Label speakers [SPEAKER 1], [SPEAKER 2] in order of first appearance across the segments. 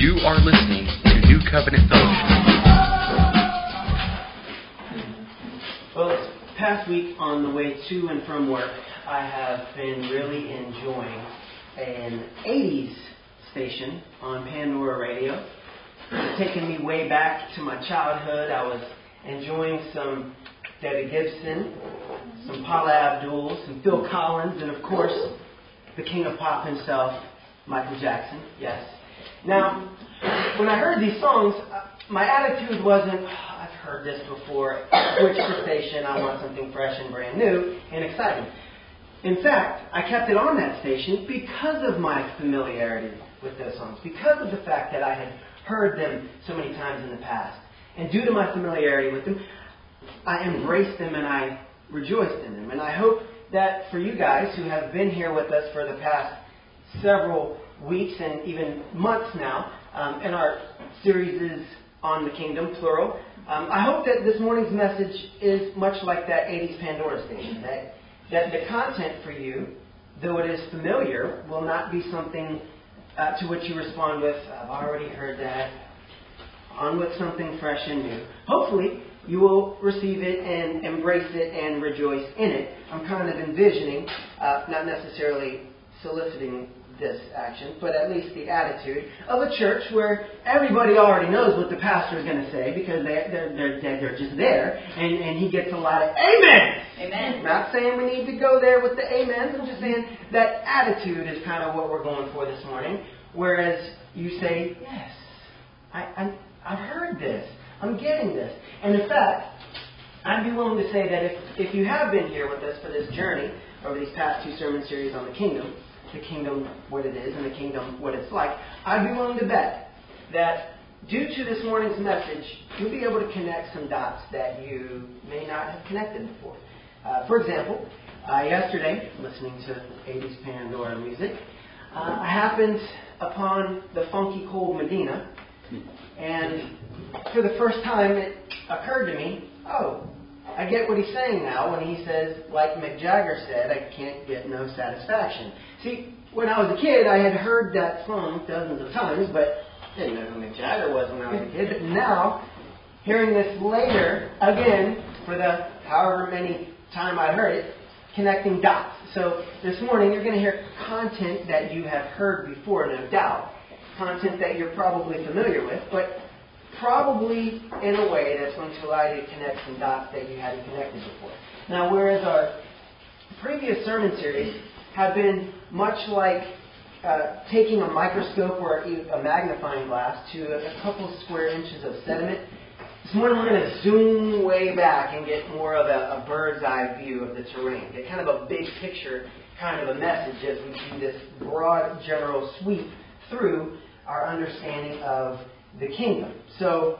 [SPEAKER 1] You are listening to New Covenant Fellowship.
[SPEAKER 2] Well, this past week on the way to and from work, I have been really enjoying an 80s station on Pandora Radio. It's taken me way back to my childhood. I was enjoying some Debbie Gibson, some Paula Abdul, some Phil Collins, and of course, the king of pop himself, Michael Jackson. Yes. Now, when I heard these songs, uh, my attitude wasn't, oh, I've heard this before, switch the station, I want something fresh and brand new and exciting. In fact, I kept it on that station because of my familiarity with those songs, because of the fact that I had heard them so many times in the past. And due to my familiarity with them, I embraced them and I rejoiced in them. And I hope that for you guys who have been here with us for the past several weeks and even months now, um, and our series is on the kingdom, plural. Um, I hope that this morning's message is much like that 80s Pandora station, that, that the content for you, though it is familiar, will not be something uh, to which you respond with, I've already heard that, on with something fresh and new. Hopefully, you will receive it and embrace it and rejoice in it. I'm kind of envisioning, uh, not necessarily soliciting this action, but at least the attitude of a church where everybody already knows what the pastor is going to say because they, they're, they're, they're just there, and, and he gets a lot of amens.
[SPEAKER 3] Amen.
[SPEAKER 2] Not saying we need to go there with the amens, I'm just saying that attitude is kind of what we're going for this morning, whereas you say, yes, I, I, I've heard this, I'm getting this. And in fact, I'd be willing to say that if, if you have been here with us for this journey over these past two sermon series on the kingdom, the kingdom what it is and the kingdom what it's like, I'd be willing to bet that due to this morning's message, you'll be able to connect some dots that you may not have connected before. Uh, for example, uh, yesterday, listening to 80s Pandora music, uh, I happened upon the funky cold Medina, and for the first time it occurred to me, oh, I get what he's saying now when he says, like Mick Jagger said, I can't get no satisfaction. See, when I was a kid, I had heard that song dozens of times, but didn't know who Mick Jagger was when I was a kid. But now, hearing this later, again, for the however many time I heard it, connecting dots. So this morning, you're going to hear content that you have heard before, no doubt. Content that you're probably familiar with, but probably in a way that's going to allow you to connect some dots that you hadn't connected before. Now, whereas our previous sermon series have been much like uh, taking a microscope or a magnifying glass to a couple square inches of sediment, this morning we're going to zoom way back and get more of a, a bird's eye view of the terrain, get kind of a big picture kind of a message as we see this broad general sweep through our understanding of the kingdom. So,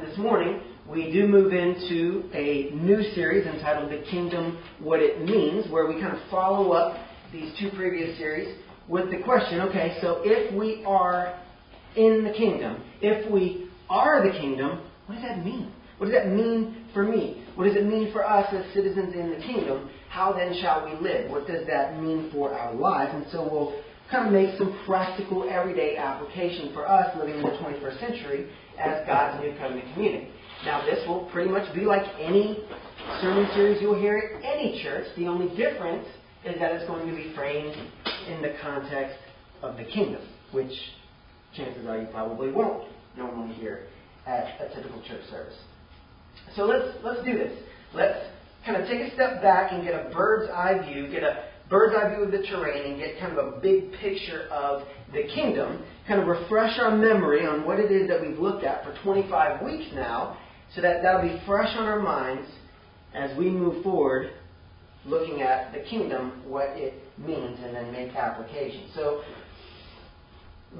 [SPEAKER 2] this morning, we do move into a new series entitled The Kingdom What It Means, where we kind of follow up these two previous series with the question okay, so if we are in the kingdom, if we are the kingdom, what does that mean? What does that mean for me? What does it mean for us as citizens in the kingdom? How then shall we live? What does that mean for our lives? And so we'll kind of make some practical, everyday application for us living in the 21st century as God's new covenant community. Now, this will pretty much be like any sermon series you'll hear at any church. The only difference is that it's going to be framed in the context of the kingdom, which chances are you probably won't normally hear at a typical church service. So let's let's do this. Let's kind of take a step back and get a bird's eye view, get a bird's eye view of the terrain and get kind of a big picture of the kingdom, kind of refresh our memory on what it is that we've looked at for 25 weeks now, so that that'll be fresh on our minds as we move forward looking at the kingdom, what it means, and then make application. So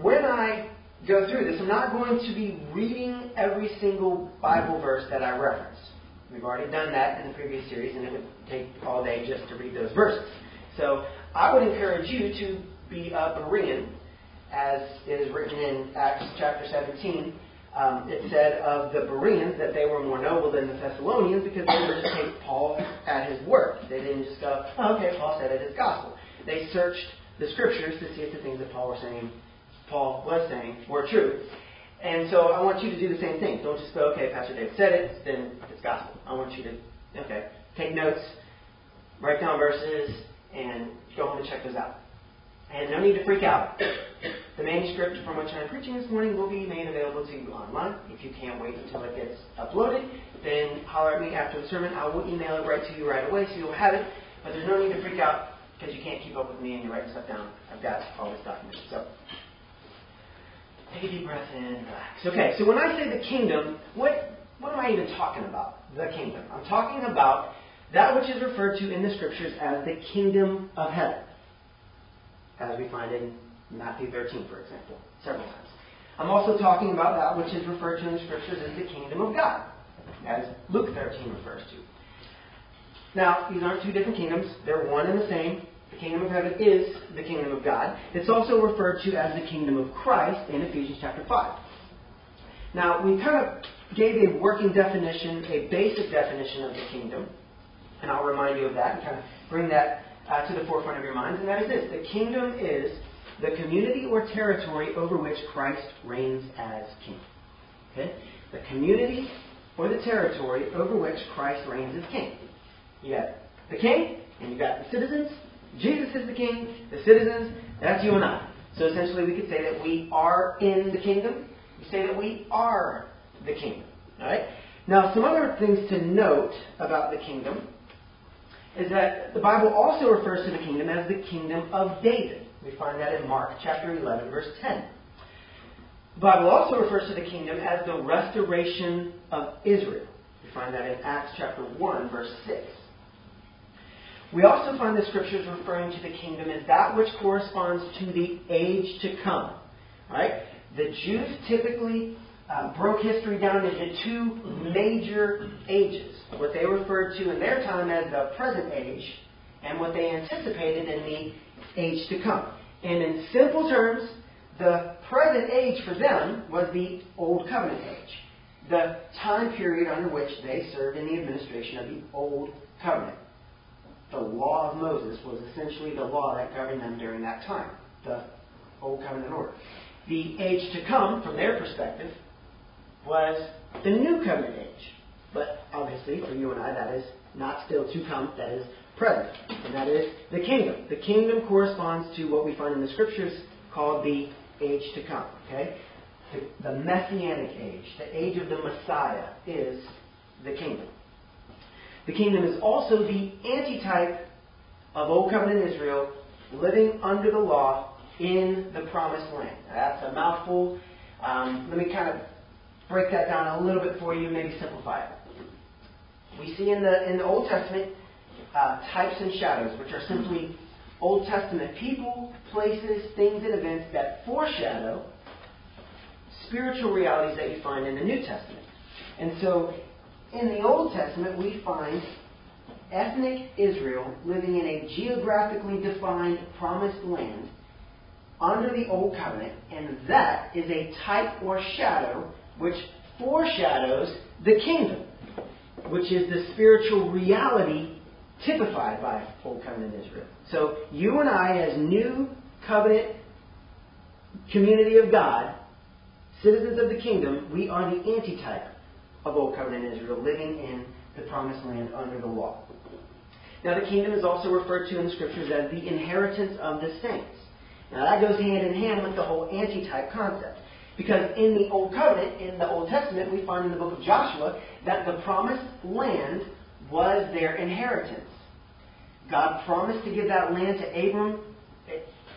[SPEAKER 2] when I go through this, I'm not going to be reading every single Bible verse that I reference. We've already done that in the previous series, and it would take all day just to read those verses. So I would encourage you to be a Berean, as it is written in Acts chapter 17. Um, it said of the Bereans that they were more noble than the Thessalonians because they were just take Paul at his word. They didn't just go, oh, okay, Paul said it, it is gospel. They searched the scriptures to see if the things that Paul was saying Paul was saying were true. And so I want you to do the same thing. Don't just go, okay, Pastor Dave said it, then it's gospel. I want you to, okay, take notes, write down verses, and go home and check those out. And no need to freak out. The manuscript from which I'm preaching this morning will be made available to you online. If you can't wait until it gets uploaded, then holler at me after the sermon. I will email it right to you right away so you'll have it. But there's no need to freak out because you can't keep up with me and you're writing stuff down. I've got all this documented. So take a deep breath in, relax. Okay, so when I say the kingdom, what what am I even talking about? The kingdom. I'm talking about that which is referred to in the scriptures as the kingdom of heaven as we find in Matthew 13, for example, several times. I'm also talking about that which is referred to in the scriptures as the kingdom of God, as Luke 13 refers to. Now, these aren't two different kingdoms, they're one and the same. The kingdom of heaven is the kingdom of God. It's also referred to as the kingdom of Christ in Ephesians chapter 5. Now, we kind of gave a working definition, a basic definition of the kingdom, and I'll remind you of that and kind of bring that uh, to the forefront of your minds, and that is this the kingdom is the community or territory over which Christ reigns as king. Okay? The community or the territory over which Christ reigns as king. You got the king, and you got the citizens. Jesus is the king, the citizens, that's you and I. So essentially, we could say that we are in the kingdom. We say that we are the kingdom. All right? Now, some other things to note about the kingdom is that the Bible also refers to the kingdom as the kingdom of David. We find that in Mark chapter 11, verse 10. The Bible also refers to the kingdom as the restoration of Israel. We find that in Acts chapter 1, verse 6. We also find the scriptures referring to the kingdom as that which corresponds to the age to come. Right? The Jews typically uh, broke history down into two major ages. What they referred to in their time as the present age, and what they anticipated in the age to come. And in simple terms, the present age for them was the Old Covenant age, the time period under which they served in the administration of the Old Covenant. The law of Moses was essentially the law that governed them during that time, the Old Covenant order. The age to come, from their perspective, was the new covenant age. But obviously, for you and I, that is not still to come, that is present. And that is the kingdom. The kingdom corresponds to what we find in the scriptures called the age to come. Okay? The, the messianic age, the age of the Messiah, is the kingdom. The kingdom is also the antitype of Old Covenant Israel living under the law in the promised land. That's a mouthful. Um, let me kind of break that down a little bit for you, maybe simplify it. We see in the in the Old Testament uh, types and shadows, which are simply Old Testament people, places, things, and events that foreshadow spiritual realities that you find in the New Testament. And so, in the Old Testament, we find ethnic Israel living in a geographically defined promised land under the Old Covenant, and that is a type or shadow which foreshadows the kingdom, which is the spiritual reality typified by Old Covenant Israel. So you and I, as new covenant community of God, citizens of the kingdom, we are the antitype of Old Covenant Israel, living in the promised land under the law. Now, the kingdom is also referred to in the scriptures as the inheritance of the saints. Now, that goes hand in hand with the whole antitype concept. Because in the Old Covenant, in the Old Testament, we find in the book of Joshua that the promised land was their inheritance. God promised to give that land to Abram,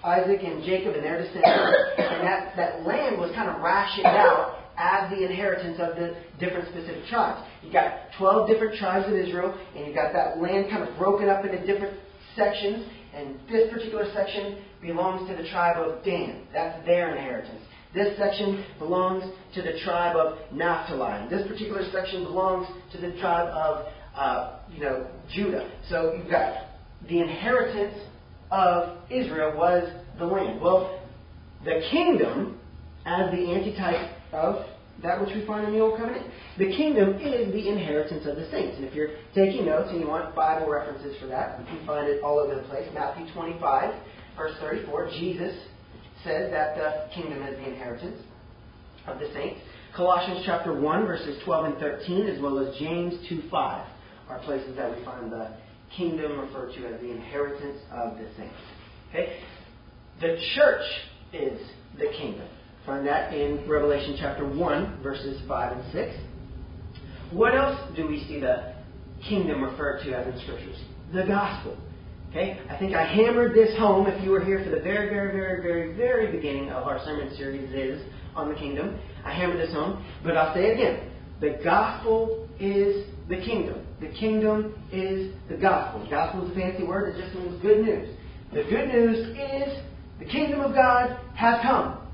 [SPEAKER 2] Isaac, and Jacob and their descendants. And that, that land was kind of rationed out as the inheritance of the different specific tribes. You've got 12 different tribes of Israel, and you've got that land kind of broken up into different sections. And this particular section belongs to the tribe of Dan. That's their inheritance. This section belongs to the tribe of Naphtali. This particular section belongs to the tribe of, uh, you know, Judah. So you've got the inheritance of Israel was the land. Well, the kingdom, as the antitype of that which we find in the Old Covenant, the kingdom is the inheritance of the saints. And if you're taking notes and you want Bible references for that, you can find it all over the place. Matthew 25, verse 34, Jesus said that the kingdom is the inheritance of the saints. Colossians chapter 1, verses 12 and 13, as well as James 2 5, are places that we find the kingdom referred to as the inheritance of the saints. Okay? The church is the kingdom. Find that in Revelation chapter 1, verses 5 and 6. What else do we see the kingdom referred to as in scriptures? The gospel. Okay? I think I hammered this home if you were here for the very, very, very, very, very beginning of our sermon series is on the kingdom. I hammered this home, but I'll say it again. The gospel is the kingdom. The kingdom is the gospel. The gospel is a fancy word it just means good news. The good news is the kingdom of God has come.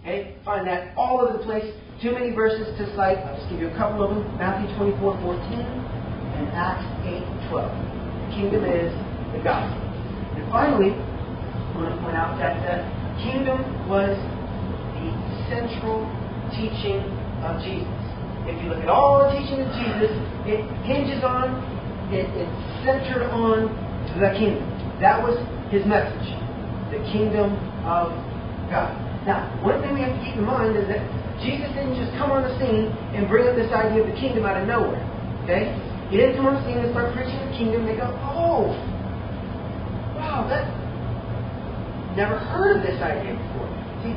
[SPEAKER 2] Okay? Find that all over the place. Too many verses to cite. I'll just give you a couple of them. Matthew 24, 14 and Acts 8, 12. The kingdom is the gospel. And finally, I want to point out that the kingdom was the central teaching of Jesus. If you look at all the teaching of Jesus, it hinges on, it, it's centered on the kingdom. That was his message. The kingdom of God. Now, one thing we have to keep in mind is that Jesus didn't just come on the scene and bring up this idea of the kingdom out of nowhere. Okay? He didn't come on the scene and start preaching the kingdom and they go, oh, wow, that never heard of this idea before. See,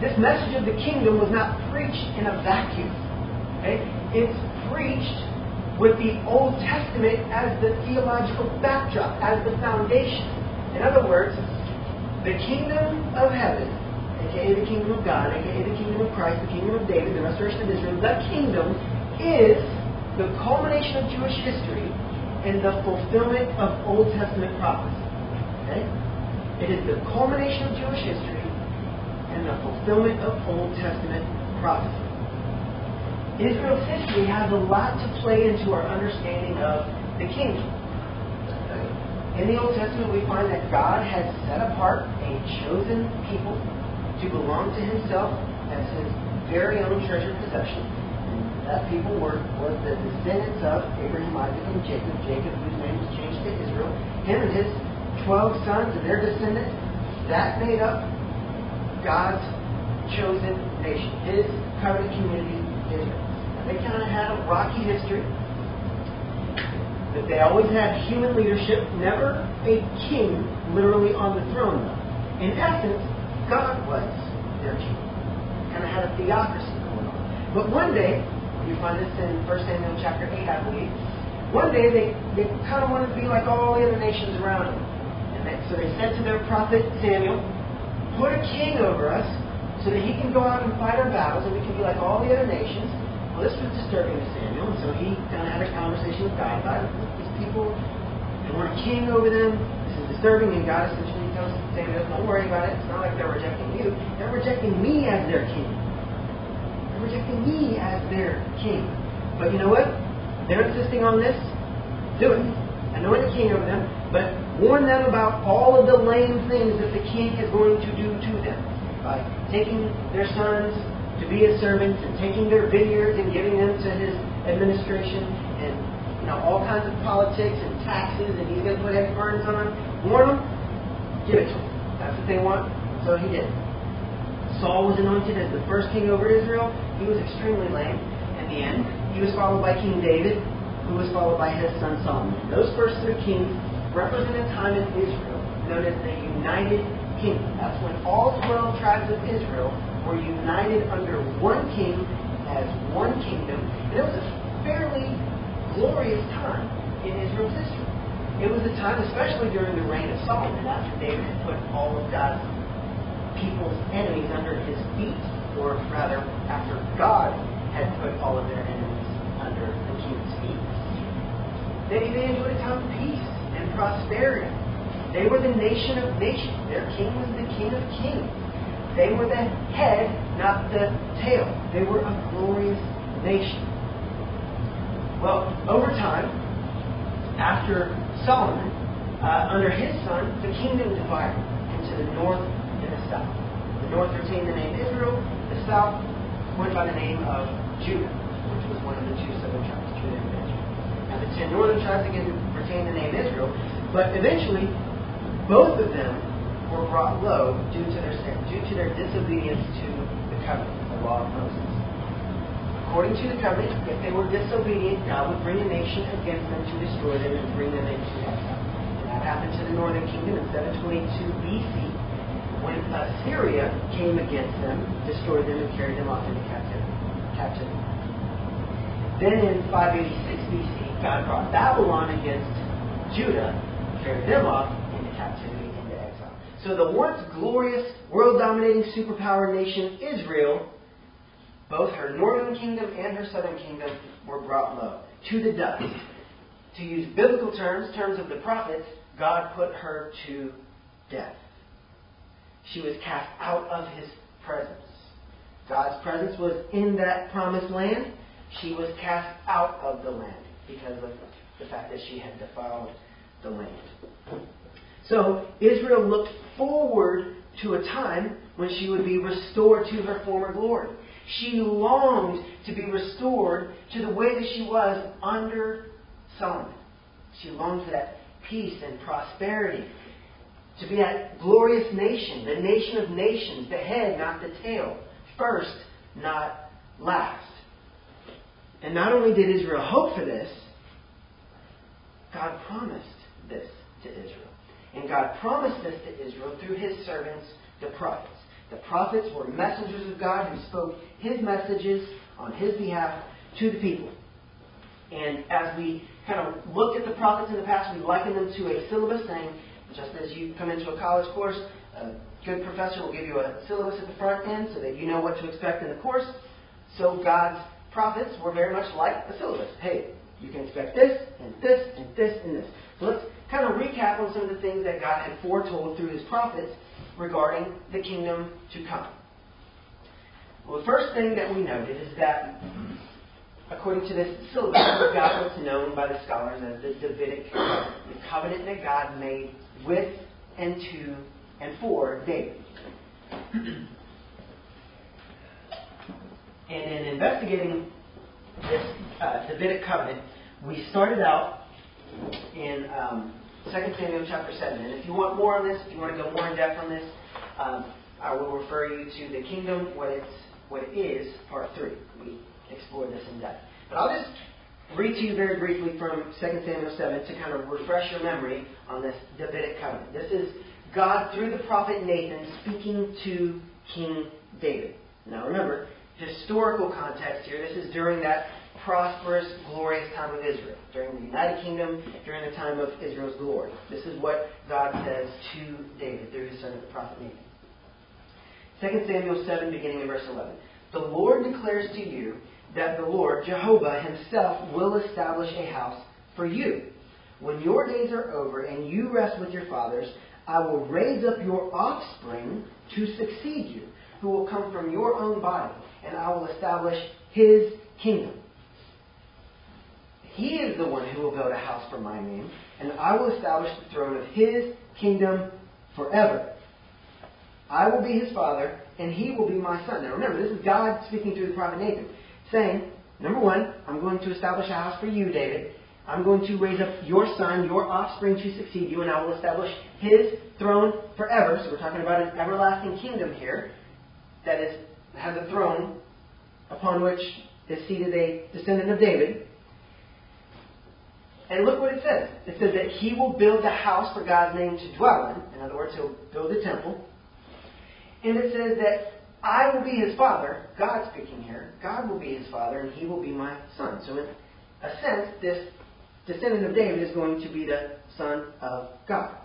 [SPEAKER 2] this message of the kingdom was not preached in a vacuum. Okay? It's preached with the Old Testament as the theological backdrop, as the foundation. In other words, the kingdom of heaven, aka the kingdom of God, aka the kingdom of Christ, the kingdom of David, the restoration of Israel, the kingdom is the culmination of Jewish history and the fulfillment of Old Testament prophecy. Okay? It is the culmination of Jewish history and the fulfillment of Old Testament prophecy. Israel's history has a lot to play into our understanding of the kingdom. In the Old Testament, we find that God has set apart a chosen people to belong to Himself as His very own treasured possession. That people were was the descendants of Abraham, Isaac, and Jacob. Jacob, whose name was changed to Israel. Him and his 12 sons and their descendants, that made up God's chosen nation, his covenant community, Israel. They kind of had a rocky history, but they always had human leadership, never a king literally on the throne, though. In essence, God was their king. Kind of had a theocracy going on. But one day, you find this in 1 Samuel chapter 8, I believe. One day they, they kind of wanted to be like all the other nations around them. So they said to their prophet Samuel, Put a king over us so that he can go out and fight our battles and we can be like all the other nations. Well, this was disturbing to Samuel, and so he kind of had a conversation with God about it. These people, they want a king over them. This is disturbing, and God essentially tells Samuel, Don't worry about it. It's not like they're rejecting you. They're rejecting me as their king. They're rejecting me as their king. But you know what? They're insisting on this. Do it. Anoint a king over them, but warn them about all of the lame things that the king is going to do to them by taking their sons to be his servants and taking their vineyards and giving them to his administration and you know all kinds of politics and taxes and he's going to put heavy burdens on them. Warn them, give it to them. That's what they want. So he did. Saul was anointed as the first king over Israel. He was extremely lame. In the end, he was followed by King David, who was followed by his son Solomon. Those first three kings represent a time in Israel known as the United Kingdom. That's when all 12 tribes of Israel were united under one king as one kingdom. And it was a fairly glorious time in Israel's history. It was a time, especially during the reign of Solomon, after David had put all of God's people's enemies under his feet, or rather, after God had put all of their enemies under the king's feet. They, enjoyed a time of peace and prosperity. They were the nation of nations. Their king was the king of kings. They were the head, not the tail. They were a glorious nation. Well, over time, after Solomon, uh, under his son, the kingdom divided into the north and the south. The north retained the name Israel. The south went by the name of Judah, which was one of the two southern tribes. Ten northern tribes again retained the name Israel, but eventually, both of them were brought low due to their sin, due to their disobedience to the covenant, the law of Moses. According to the covenant, if they were disobedient, God would bring a nation against them to destroy them and bring them into exile. And that happened to the northern kingdom in 722 BC when uh, Assyria came against them, destroyed them, and carried them off into captivity. Then in 586 BC, God brought Babylon against Judah, carried them off into captivity, into exile. So the once glorious, world dominating superpower nation Israel both her northern kingdom and her southern kingdom were brought low, to the dust. To use biblical terms, terms of the prophets, God put her to death. She was cast out of his presence. God's presence was in that promised land. She was cast out of the land because of the fact that she had defiled the land. So Israel looked forward to a time when she would be restored to her former glory. She longed to be restored to the way that she was under Solomon. She longed for that peace and prosperity, to be that glorious nation, the nation of nations, the head, not the tail, first, not last. And not only did Israel hope for this, God promised this to Israel. And God promised this to Israel through his servants, the prophets. The prophets were messengers of God who spoke his messages on his behalf to the people. And as we kind of looked at the prophets in the past, we likened them to a syllabus saying, just as you come into a college course, a good professor will give you a syllabus at the front end so that you know what to expect in the course. So God's prophets were very much like a syllabus. Hey, you can expect this, and this, and this, and this. So let's kind of recap on some of the things that God had foretold through his prophets regarding the kingdom to come. Well, the first thing that we noted is that, according to this syllabus, got what's known by the scholars as the Davidic covenant, the covenant that God made with and to and for David. and in investigating this uh, Davidic covenant, we started out in um, 2 Samuel chapter 7. And if you want more on this, if you want to go more in depth on this, um, I will refer you to the kingdom, what it's what it is, part 3. We explored this in depth. But I'll just read to you very briefly from 2 Samuel 7 to kind of refresh your memory on this Davidic covenant. This is God, through the prophet Nathan, speaking to King David. Now remember, historical context here. This is during that prosperous, glorious time of Israel, during the United Kingdom, during the time of Israel's glory. This is what God says to David through his son, the prophet Nathan. 2 Samuel 7, beginning in verse 11. The Lord declares to you that the Lord, Jehovah himself, will establish a house for you. When your days are over and you rest with your fathers, I will raise up your offspring to succeed you, who will come from your own body, and I will establish his kingdom. He is the one who will build a house for my name, and I will establish the throne of his kingdom forever. I will be his father, and he will be my son. Now remember, this is God speaking through the prophet Nathan, saying, number one, I'm going to establish a house for you, David. I'm going to raise up your son, your offspring to succeed you, and I will establish his throne forever. So we're talking about an everlasting kingdom here that is has a throne upon which is seated a descendant of David. And look what it says. It says that he will build a house for God's name to dwell in. In other words, he'll build a temple. And it says that I will be his father. God speaking here. God will be his father, and he will be my son. So, in a sense, this descendant of David is going to be the son of God.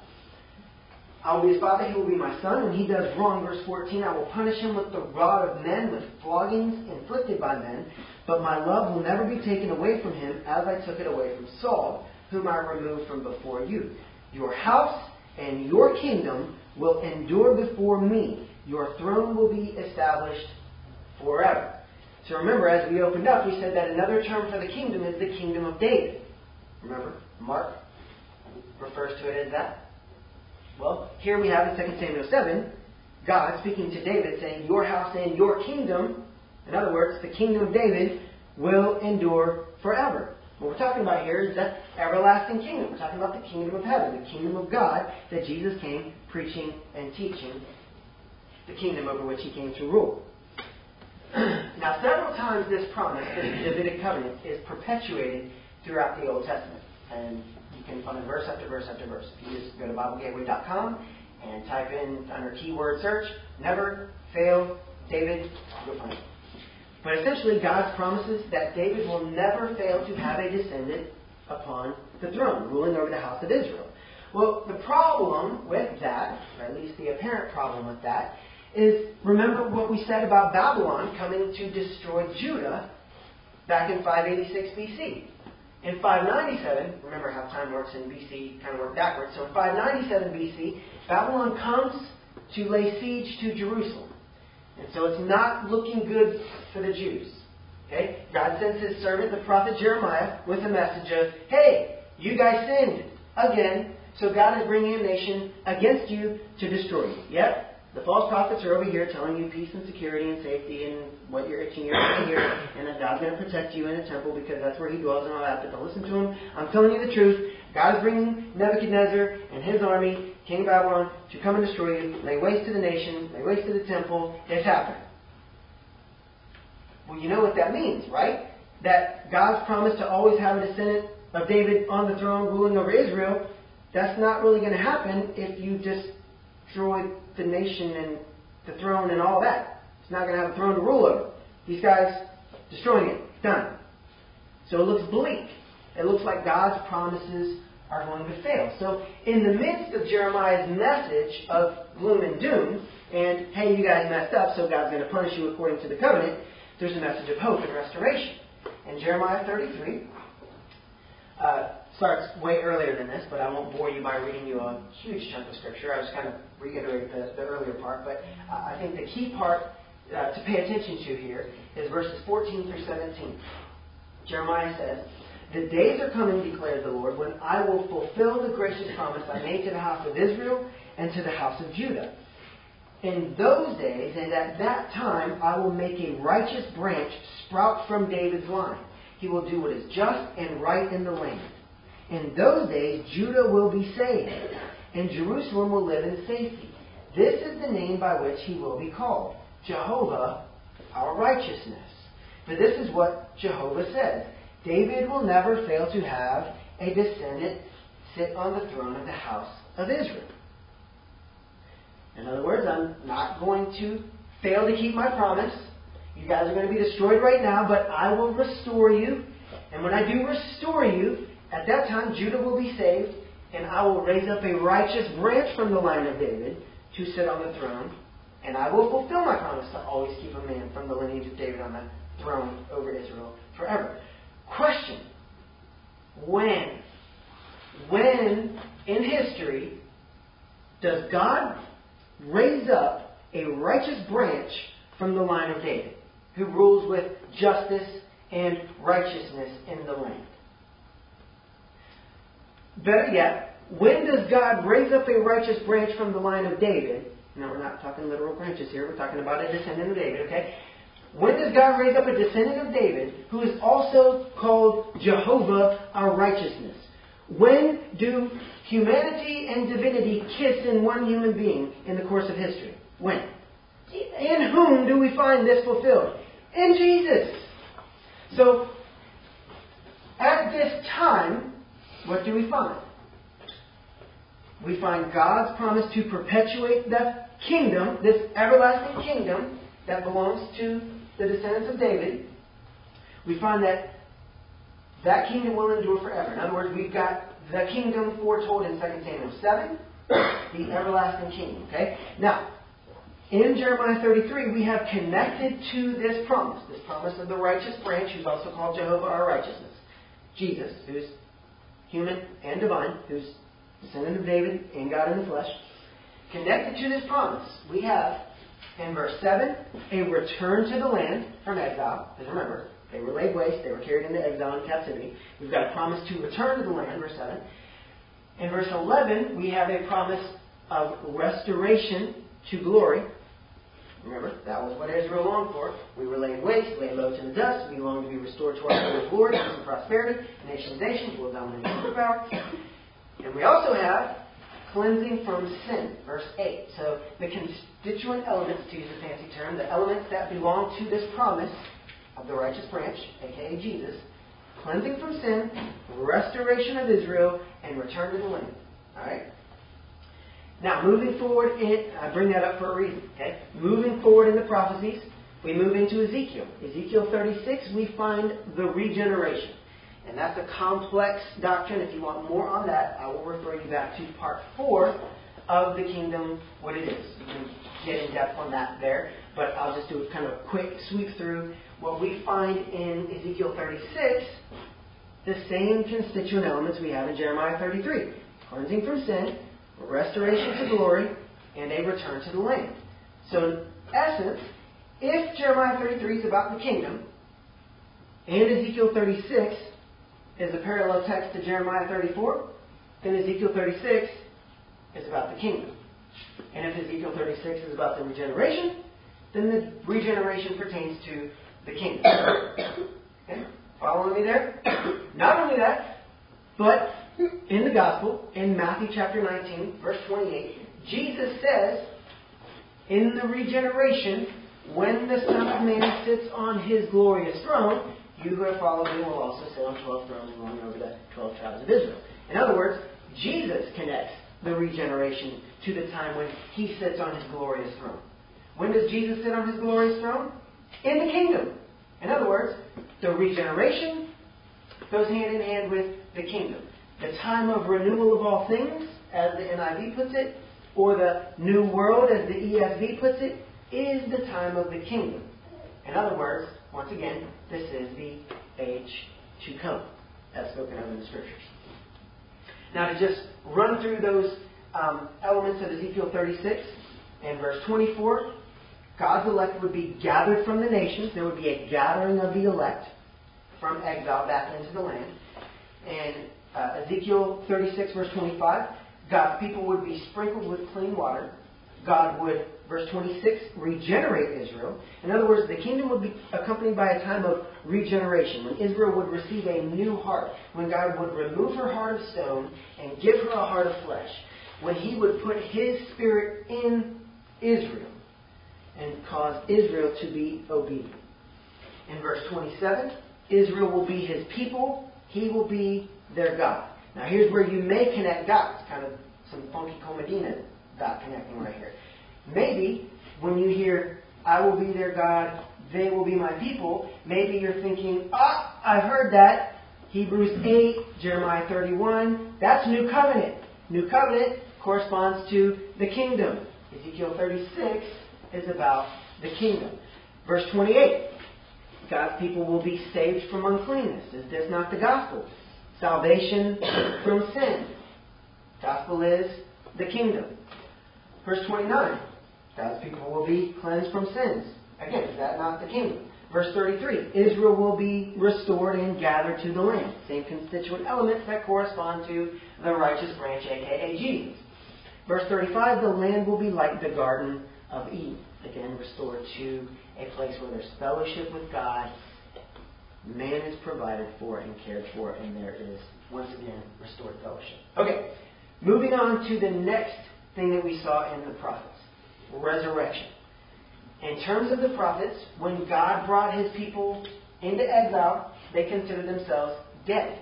[SPEAKER 2] I will be his father, he will be my son. When he does wrong, verse 14, I will punish him with the rod of men, with floggings inflicted by men. But my love will never be taken away from him, as I took it away from Saul, whom I removed from before you. Your house and your kingdom will endure before me. Your throne will be established forever. So remember, as we opened up, we said that another term for the kingdom is the kingdom of David. Remember, Mark refers to it as that. Well, here we have in 2 Samuel 7, God speaking to David saying, Your house and your kingdom, in other words, the kingdom of David, will endure forever. What we're talking about here is that everlasting kingdom. We're talking about the kingdom of heaven, the kingdom of God that Jesus came preaching and teaching. the kingdom over which he came to rule. now, several times this promise, this Davidic covenant, is perpetuated throughout the Old Testament. And can find verse after verse after verse. If you just go to BibleGateway.com and type in under keyword search, never fail David, you'll find it. But essentially, God promises that David will never fail to have a descendant upon the throne, ruling over the house of Israel. Well, the problem with that, or at least the apparent problem with that, is remember what we said about Babylon coming to destroy Judah back in 586 BC. In 597, remember how time works in BC, kind of work backwards. So in 597 BC, Babylon comes to lay siege to Jerusalem. And so it's not looking good for the Jews. Okay? God sends his servant, the prophet Jeremiah, with a message of, hey, you guys sinned again, so God is bringing a nation against you to destroy you. Yep, the false prophets are over here telling you peace and security and safety and what you're itching ears to hear, and that God's going to protect you in the temple because that's where He dwells and all that. But don't listen to them. I'm telling you the truth. God is bringing Nebuchadnezzar and his army, King of Babylon, to come and destroy you, lay waste to the nation, lay waste to the temple. It's happening. Well, you know what that means, right? That God's promise to always have a descendant of David on the throne ruling over Israel, that's not really going to happen if you just destroy the nation and the throne and all that. It's not going to have a throne to rule over. These guys destroying it. Done. So it looks bleak. It looks like God's promises are going to fail. So in the midst of Jeremiah's message of gloom and doom, and hey, you guys messed up, so God's going to punish you according to the covenant, there's a message of hope and restoration. In Jeremiah 33, uh, starts way earlier than this, but I won't bore you by reading you a huge chunk of scripture. I just kind of reiterate the, the earlier part. But I think the key part uh, to pay attention to here is verses 14 through 17. Jeremiah says, The days are coming, declares the Lord, when I will fulfill the gracious promise I made to the house of Israel and to the house of Judah. In those days and at that time, I will make a righteous branch sprout from David's line. He will do what is just and right in the land. In those days, Judah will be saved, and Jerusalem will live in safety. This is the name by which he will be called Jehovah, our righteousness. For this is what Jehovah says David will never fail to have a descendant sit on the throne of the house of Israel. In other words, I'm not going to fail to keep my promise. You guys are going to be destroyed right now, but I will restore you. And when I do restore you, at that time, Judah will be saved, and I will raise up a righteous branch from the line of David to sit on the throne, and I will fulfill my promise to always keep a man from the lineage of David on the throne over Israel forever. Question When? When in history does God raise up a righteous branch from the line of David who rules with justice and righteousness in the land? Better yet, when does God raise up a righteous branch from the line of David? Now, we're not talking literal branches here. We're talking about a descendant of David, okay? When does God raise up a descendant of David who is also called Jehovah our righteousness? When do humanity and divinity kiss in one human being in the course of history? When? In whom do we find this fulfilled? In Jesus. So, at this time, what do we find? We find God's promise to perpetuate the kingdom, this everlasting kingdom that belongs to the descendants of David. We find that that kingdom will endure forever. In other words, we've got the kingdom foretold in 2 Samuel 7, the everlasting kingdom. Okay? Now, in Jeremiah 33, we have connected to this promise, this promise of the righteous branch, who's also called Jehovah our righteousness. Jesus, who's human and divine, who's descendant of David and God in the flesh, connected to this promise, we have in verse 7 a return to the land from exile. Because remember, they were laid waste, they were carried into exile and captivity. We've got a promise to return to the land, verse 7. In verse 11, we have a promise of restoration to glory. Remember, that was what Israel longed for. We were laid waste, laid low to the dust. We longed to be restored to our full glory, and prosperity. Nation nations will dominate the superpower. And we also have cleansing from sin, verse 8. So the constituent elements, to use a fancy term, the elements that belong to this promise of the righteous branch, aka Jesus, cleansing from sin, restoration of Israel, and return to the land. Alright? Now, moving forward, in, I bring that up for a reason. Okay? Moving forward in the prophecies, we move into Ezekiel. Ezekiel 36, we find the regeneration. And that's a complex doctrine. If you want more on that, I will refer you back to part 4 of the kingdom, what it is. You can get in depth on that there. But I'll just do a kind of quick sweep through what we find in Ezekiel 36, the same constituent elements we have in Jeremiah 33 cleansing from sin, restoration to glory, and a return to the land. So, in essence, if Jeremiah 33 is about the kingdom, and Ezekiel 36 is a parallel text to Jeremiah 34, then Ezekiel 36 is about the kingdom. And if Ezekiel 36 is about the regeneration, then the regeneration pertains to the kingdom. Okay? Following me there? Not only that, but in the gospel, in Matthew chapter 19, verse 28, Jesus says, in the regeneration, when the Son of Man sits on his glorious throne, you who have followed me will also sit on 12 thrones ruling over the 12 tribes of Israel. In other words, Jesus connects the regeneration to the time when he sits on his glorious throne. When does Jesus sit on his glorious throne? In the kingdom. In other words, the regeneration goes hand in hand with the kingdom. The time of renewal of all things, as the NIV puts it, or the new world, as the ESV puts it, is the time of the kingdom. In other words, once again, this is the age to come, as spoken of in the scriptures. Now, to just run through those um, elements of Ezekiel 36 and verse 24, God's elect would be gathered from the nations. There would be a gathering of the elect from exile back into the land. And uh, Ezekiel 36, verse 25, God's people would be sprinkled with clean water. God would, verse 26, regenerate Israel. In other words, the kingdom would be accompanied by a time of regeneration, when Israel would receive a new heart, when God would remove her heart of stone and give her a heart of flesh, when He would put His Spirit in Israel and cause Israel to be obedient. In verse 27, Israel will be His people, He will be their God. Now, here's where you may connect dots, kind of some funky cold Medina dot connecting right here. Maybe when you hear, I will be their God, they will be my people, maybe you're thinking, ah, I've heard that. Hebrews 8, Jeremiah 31, that's New Covenant. New Covenant corresponds to the kingdom. Ezekiel 36 is about the kingdom. Verse 28, God's people will be saved from uncleanness. Is this not the gospel? Salvation from sin. Gospel is the kingdom. Verse 29. God's people will be cleansed from sins. Again, is that not the kingdom? Verse 33. Israel will be restored and gathered to the land. Same constituent elements that correspond to the righteous branch, aka Jesus. Verse 35. The land will be like the Garden of Eden. Again, restored to a place where there's fellowship with God man is provided for and cared for, and there is, once again, restored fellowship. Okay, moving on to the next thing that we saw in the prophets resurrection. In terms of the prophets, when God brought his people into exile, they considered themselves dead.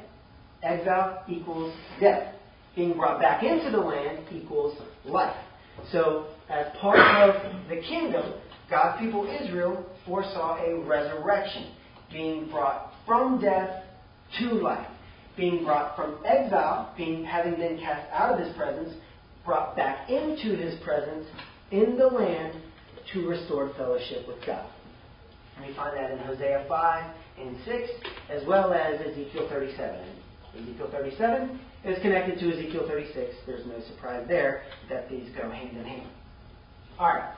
[SPEAKER 2] Exile equals death. Being brought back into the land equals life. So, as part of the kingdom, God's people Israel foresaw a resurrection being brought from death to life, being brought from exile, being having been cast out of his presence, brought back into his presence in the land to restore fellowship with God. And we find that in Hosea 5 and 6, as well as Ezekiel 37. Ezekiel 37 is connected to Ezekiel 36. There's no surprise there that these go hand in hand. All right.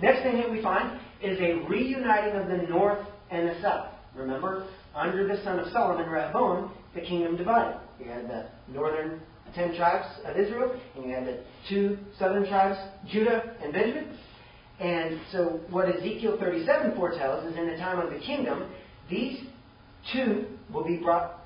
[SPEAKER 2] Next thing that we find is a reuniting of the north and the south. Remember, under the son of Solomon, Rehoboam, the kingdom divided. You had the northern ten tribes of Israel, and you had the two southern tribes, Judah and Benjamin. And so, what Ezekiel 37 foretells is in the time of the kingdom, these two will be brought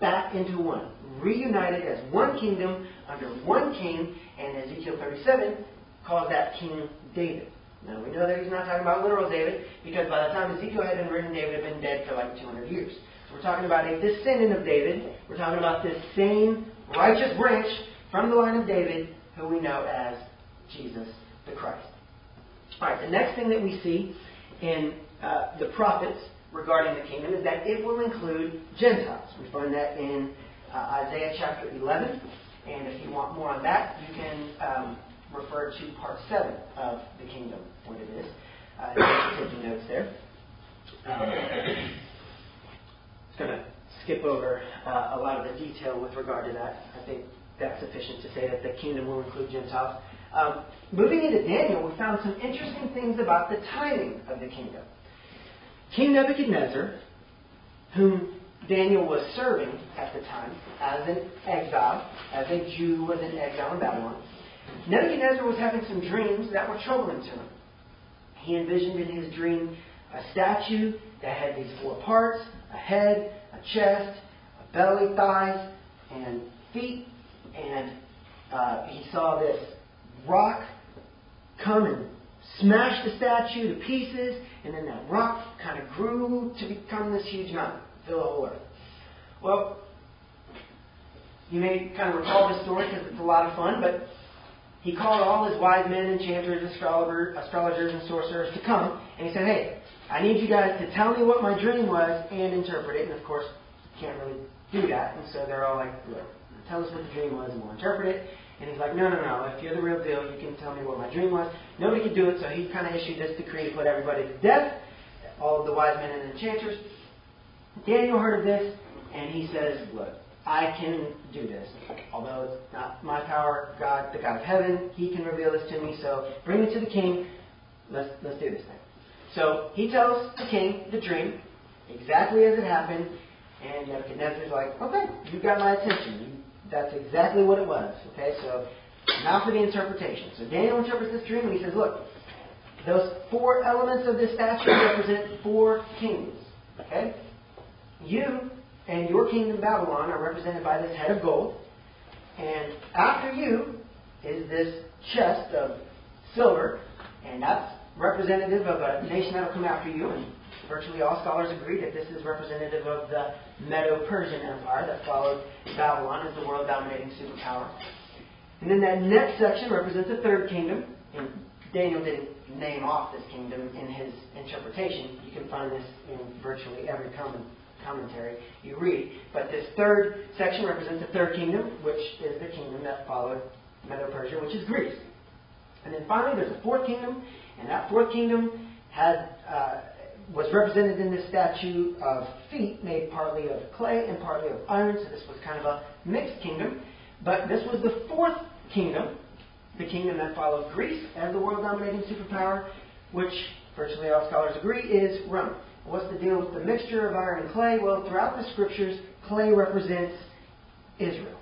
[SPEAKER 2] back into one, reunited as one kingdom under one king, and Ezekiel 37 calls that King David. Now we know that he's not talking about literal David, because by the time Ezekiel had been written, David had been dead for like 200 years. So we're talking about a descendant of David. We're talking about this same righteous branch from the line of David, who we know as Jesus the Christ. All right, the next thing that we see in uh, the prophets regarding the kingdom is that it will include Gentiles. We find that in uh, Isaiah chapter 11. And if you want more on that, you can um, refer to part 7 of the kingdom, what it is. Uh, taking notes there. Um, just going to skip over uh, a lot of the detail with regard to that. I think that's sufficient to say that the kingdom will include Gentiles. Um, moving into Daniel, we found some interesting things about the timing of the kingdom. King Nebuchadnezzar, whom Daniel was serving at the time as an exile, as a Jew was in exile in Babylon, Nebuchadnezzar was having some dreams that were troubling to him. He envisioned in his dream a statue that had these four parts a head, a chest, a belly, thighs, and feet. And uh, he saw this rock come and smash the statue to pieces, and then that rock kind of grew to become this huge mountain, fill the whole earth. Well, you may kind of recall this story because it's a lot of fun, but he called all his wise men, enchanters, astrologers, and sorcerers to come, and he said, "Hey, I need you guys to tell me what my dream was and interpret it." And of course, can't really do that, and so they're all like, "Look, tell us what the dream was, and we'll interpret it." And he's like, "No, no, no. If you're the real deal, you can tell me what my dream was." Nobody could do it, so he kind of issued this decree put everybody to death, all of the wise men and enchanters. Daniel heard of this, and he says, "Look, I can do this. Although it's not my power, God, the God of heaven, He can reveal this to me. So bring it to the king. Let's let's do this thing. So he tells the king the dream, exactly as it happened, and Nebuchadnezzar's like, okay, you got my attention. That's exactly what it was. Okay, so now for the interpretation. So Daniel interprets this dream, and he says, look, those four elements of this statue represent four kings. Okay, you and your kingdom Babylon are represented by this head of gold. And after you is this chest of silver, and that's representative of a nation that will come after you. And virtually all scholars agree that this is representative of the Medo-Persian Empire that followed Babylon as the world-dominating superpower. And then that next section represents a third kingdom. And Daniel didn't name off this kingdom in his interpretation. You can find this in virtually every comment commentary you read. But this third section represents the third kingdom, which is the kingdom that followed Medo Persia, which is Greece. And then finally, there's a fourth kingdom, and that fourth kingdom had uh, was represented in this statue of feet made partly of clay and partly of iron. So this was kind of a mixed kingdom. But this was the fourth kingdom, the kingdom that followed Greece as the world dominating superpower, which virtually all scholars agree is Rome. What's the deal with the mixture of iron and clay? Well, throughout the scriptures, clay represents Israel.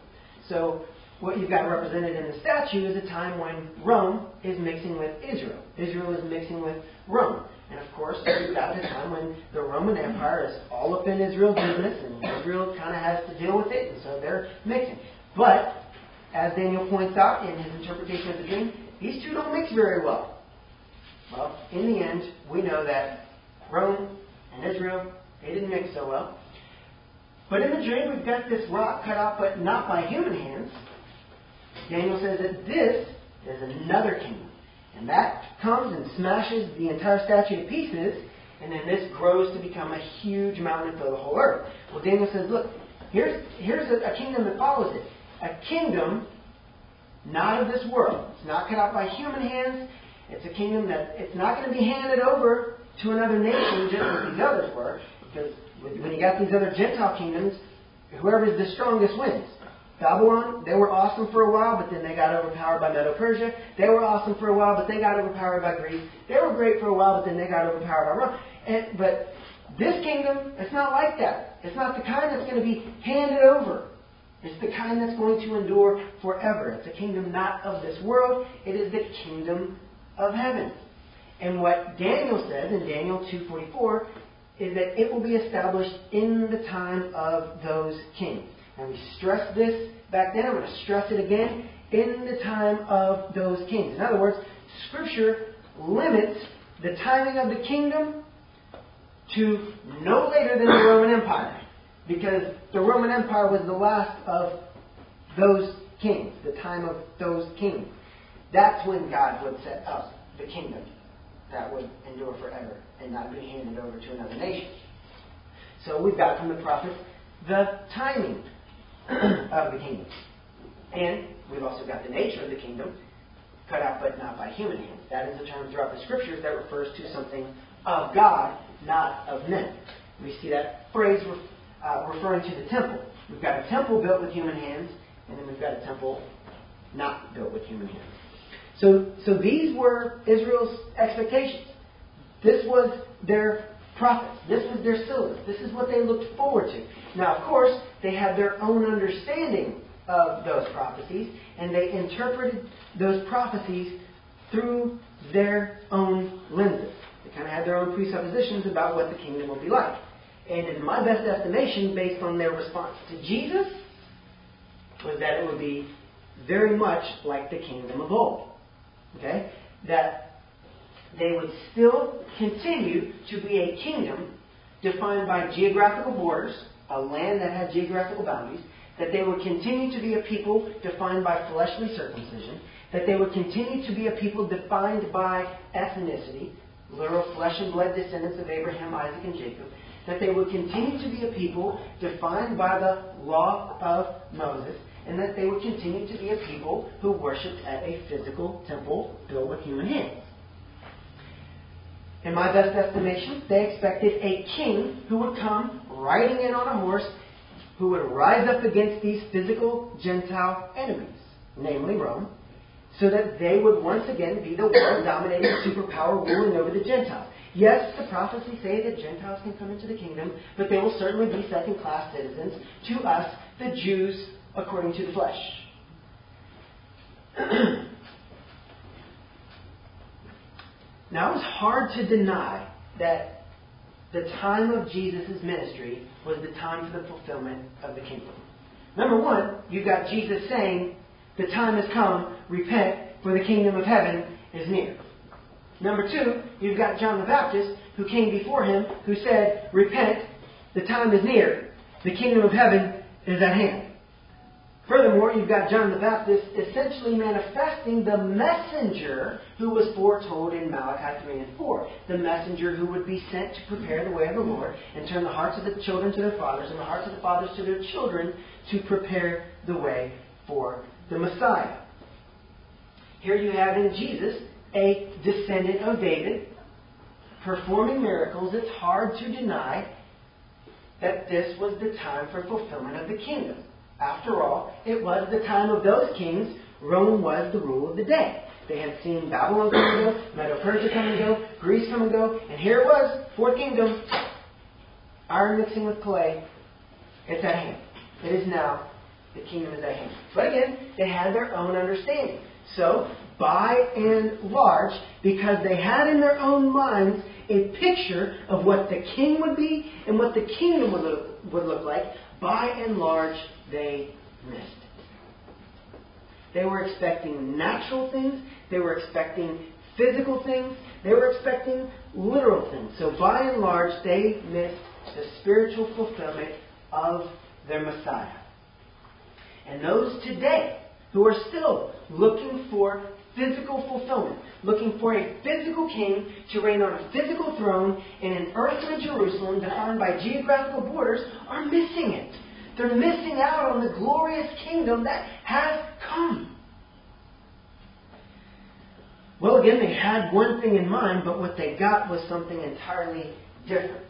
[SPEAKER 2] So what you've got represented in the statue is a time when Rome is mixing with Israel. Israel is mixing with Rome. And of course, you've got a time when the Roman Empire is all up in Israel's business, and Israel kind of has to deal with it, and so they're mixing. But, as Daniel points out in his interpretation of the dream, these two don't mix very well. Well, in the end, we know that Rome and Israel, they didn't mix so well. But in the dream, we've got this rock cut out, but not by human hands. Daniel says that this is another kingdom. And that comes and smashes the entire statue to pieces, and then this grows to become a huge mountain for the whole earth. Well, Daniel says, look, here's, here's a, a kingdom that follows it. A kingdom not of this world. It's not cut out by human hands. It's a kingdom that it's not going to be handed over to another nation just as these others were. Because when you got these other Gentile kingdoms, whoever's the strongest wins. Babylon, they were awesome for a while, but then they got overpowered by Medo Persia. They were awesome for a while, but they got overpowered by Greece. They were great for a while, but then they got overpowered by Rome. And, but this kingdom, it's not like that. It's not the kind that's going to be handed over. It's the kind that's going to endure forever. It's a kingdom not of this world. It is the kingdom of heaven. And what Daniel says in Daniel 2.44 is that it will be established in the time of those kings. And we stressed this back then. I'm going to stress it again. In the time of those kings. In other words, Scripture limits the timing of the kingdom to no later than the Roman Empire. Because the Roman Empire was the last of those kings, the time of those kings. That's when God would set up the kingdom that would endure forever and not be handed over to another nation. So we've got from the prophets the timing of the kingdom. And we've also got the nature of the kingdom, cut out but not by human hands. That is a term throughout the scriptures that refers to something of God, not of men. We see that phrase uh, referring to the temple. We've got a temple built with human hands, and then we've got a temple not built with human hands. So, so these were Israel's expectations. This was their prophets. This was their syllabus. This is what they looked forward to. Now, of course, they had their own understanding of those prophecies, and they interpreted those prophecies through their own lenses. They kind of had their own presuppositions about what the kingdom would be like. And in my best estimation, based on their response to Jesus, was that it would be very much like the kingdom of old. Okay? That they would still continue to be a kingdom defined by geographical borders, a land that had geographical boundaries, that they would continue to be a people defined by fleshly circumcision, that they would continue to be a people defined by ethnicity, literal flesh and blood descendants of Abraham, Isaac, and Jacob, that they would continue to be a people defined by the law of Moses, and that they would continue to be a people who worshipped at a physical temple built with human hands. In my best estimation, they expected a king who would come riding in on a horse who would rise up against these physical Gentile enemies, namely Rome, so that they would once again be the world dominating superpower ruling over the Gentiles. Yes, the prophecies say that Gentiles can come into the kingdom, but they will certainly be second class citizens to us, the Jews, according to the flesh. now, it's hard to deny that the time of Jesus' ministry was the time for the fulfillment of the kingdom. Number one, you've got Jesus saying, The time has come, repent, for the kingdom of heaven is near. Number two, you've got John the Baptist, who came before him, who said, Repent, the time is near, the kingdom of heaven is at hand. Furthermore, you've got John the Baptist essentially manifesting the messenger who was foretold in Malachi 3 and 4. The messenger who would be sent to prepare the way of the Lord and turn the hearts of the children to their fathers and the hearts of the fathers to their children to prepare the way for the Messiah. Here you have in Jesus a descendant of David performing miracles. It's hard to deny that this was the time for fulfillment of the kingdom. After all, it was the time of those kings. Rome was the rule of the day. They had seen Babylon come and go, Medo-Persia come and go, Greece come and go, and here it was, fourth kingdom, iron mixing with clay. It's at hand. It is now. The kingdom is at hand. But again, they had their own understanding. So, by and large, because they had in their own minds a picture of what the king would be and what the kingdom would look, would look like, by and large, they missed. They were expecting natural things, they were expecting physical things, they were expecting literal things. So by and large, they missed the spiritual fulfillment of their Messiah. And those today who are still looking for physical fulfillment, looking for a physical king to reign on a physical throne in an earthly Jerusalem defined by geographical borders, are missing it. They're missing out on the glorious kingdom that has come. Well, again, they had one thing in mind, but what they got was something entirely different.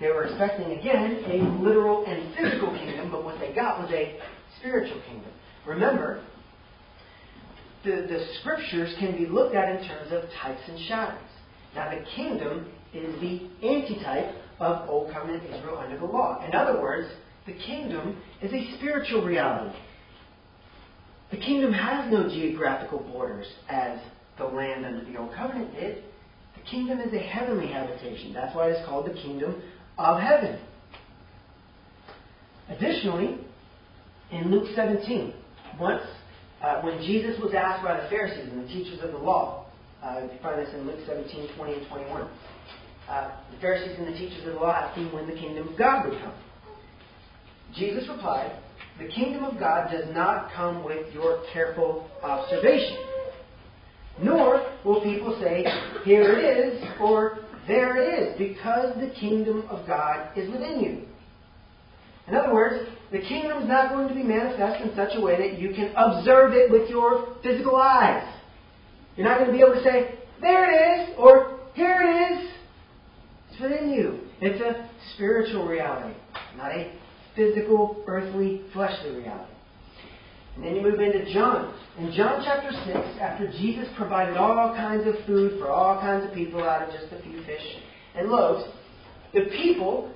[SPEAKER 2] They were expecting, again, a literal and physical kingdom, but what they got was a spiritual kingdom. Remember, the, the scriptures can be looked at in terms of types and shadows. Now, the kingdom is the antitype of Old Covenant Israel under the law. In other words, the kingdom is a spiritual reality. The kingdom has no geographical borders as the land under the Old Covenant did. The kingdom is a heavenly habitation. That's why it's called the kingdom of heaven. Additionally, in Luke 17, once uh, when Jesus was asked by the Pharisees and the teachers of the law, uh, you find this in Luke 17, 20 and 21. Uh, the Pharisees and the teachers of the law asked him when the kingdom of God would come. Jesus replied, The kingdom of God does not come with your careful observation. Nor will people say, Here it is, or There it is, because the kingdom of God is within you. In other words, the kingdom is not going to be manifest in such a way that you can observe it with your physical eyes. You're not going to be able to say, There it is, or Here it is. It's within you. It's a spiritual reality, not a physical, earthly, fleshly reality. And then you move into John. In John chapter 6, after Jesus provided all kinds of food for all kinds of people out of just a few fish and loaves, the people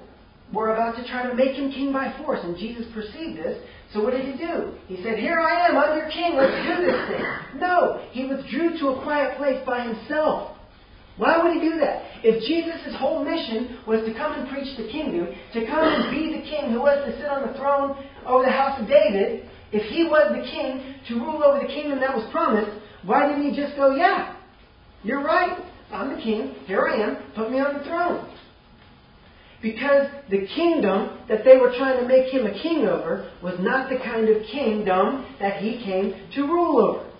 [SPEAKER 2] were about to try to make him king by force, and Jesus perceived this. So what did he do? He said, Here I am, I'm your king, let's do this thing. No, he withdrew to a quiet place by himself. Why would he do that? If Jesus' whole mission was to come and preach the kingdom, to come and be the king who was to sit on the throne over the house of David, if he was the king to rule over the kingdom that was promised, why didn't he just go, Yeah, you're right, I'm the king, here I am, put me on the throne? Because the kingdom that they were trying to make him a king over was not the kind of kingdom that he came to rule over.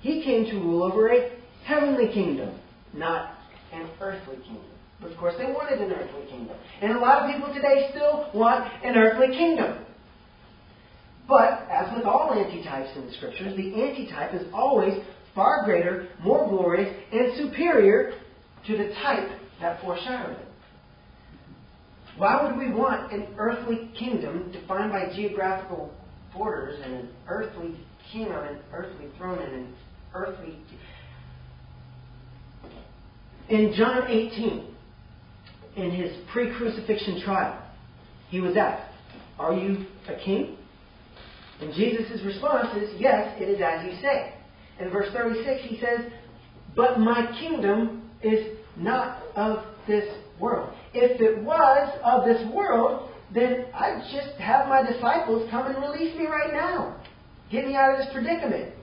[SPEAKER 2] He came to rule over a heavenly kingdom not an earthly kingdom. But of course, they wanted an earthly kingdom. And a lot of people today still want an earthly kingdom. But, as with all antitypes in the scriptures, the antitype is always far greater, more glorious, and superior to the type that foreshadowed it. Why would we want an earthly kingdom defined by geographical borders and an earthly king on an earthly throne and an earthly in John 18, in his pre crucifixion trial, he was asked, Are you a king? And Jesus' response is, Yes, it is as you say. In verse 36, he says, But my kingdom is not of this world. If it was of this world, then I'd just have my disciples come and release me right now. Get me out of this predicament.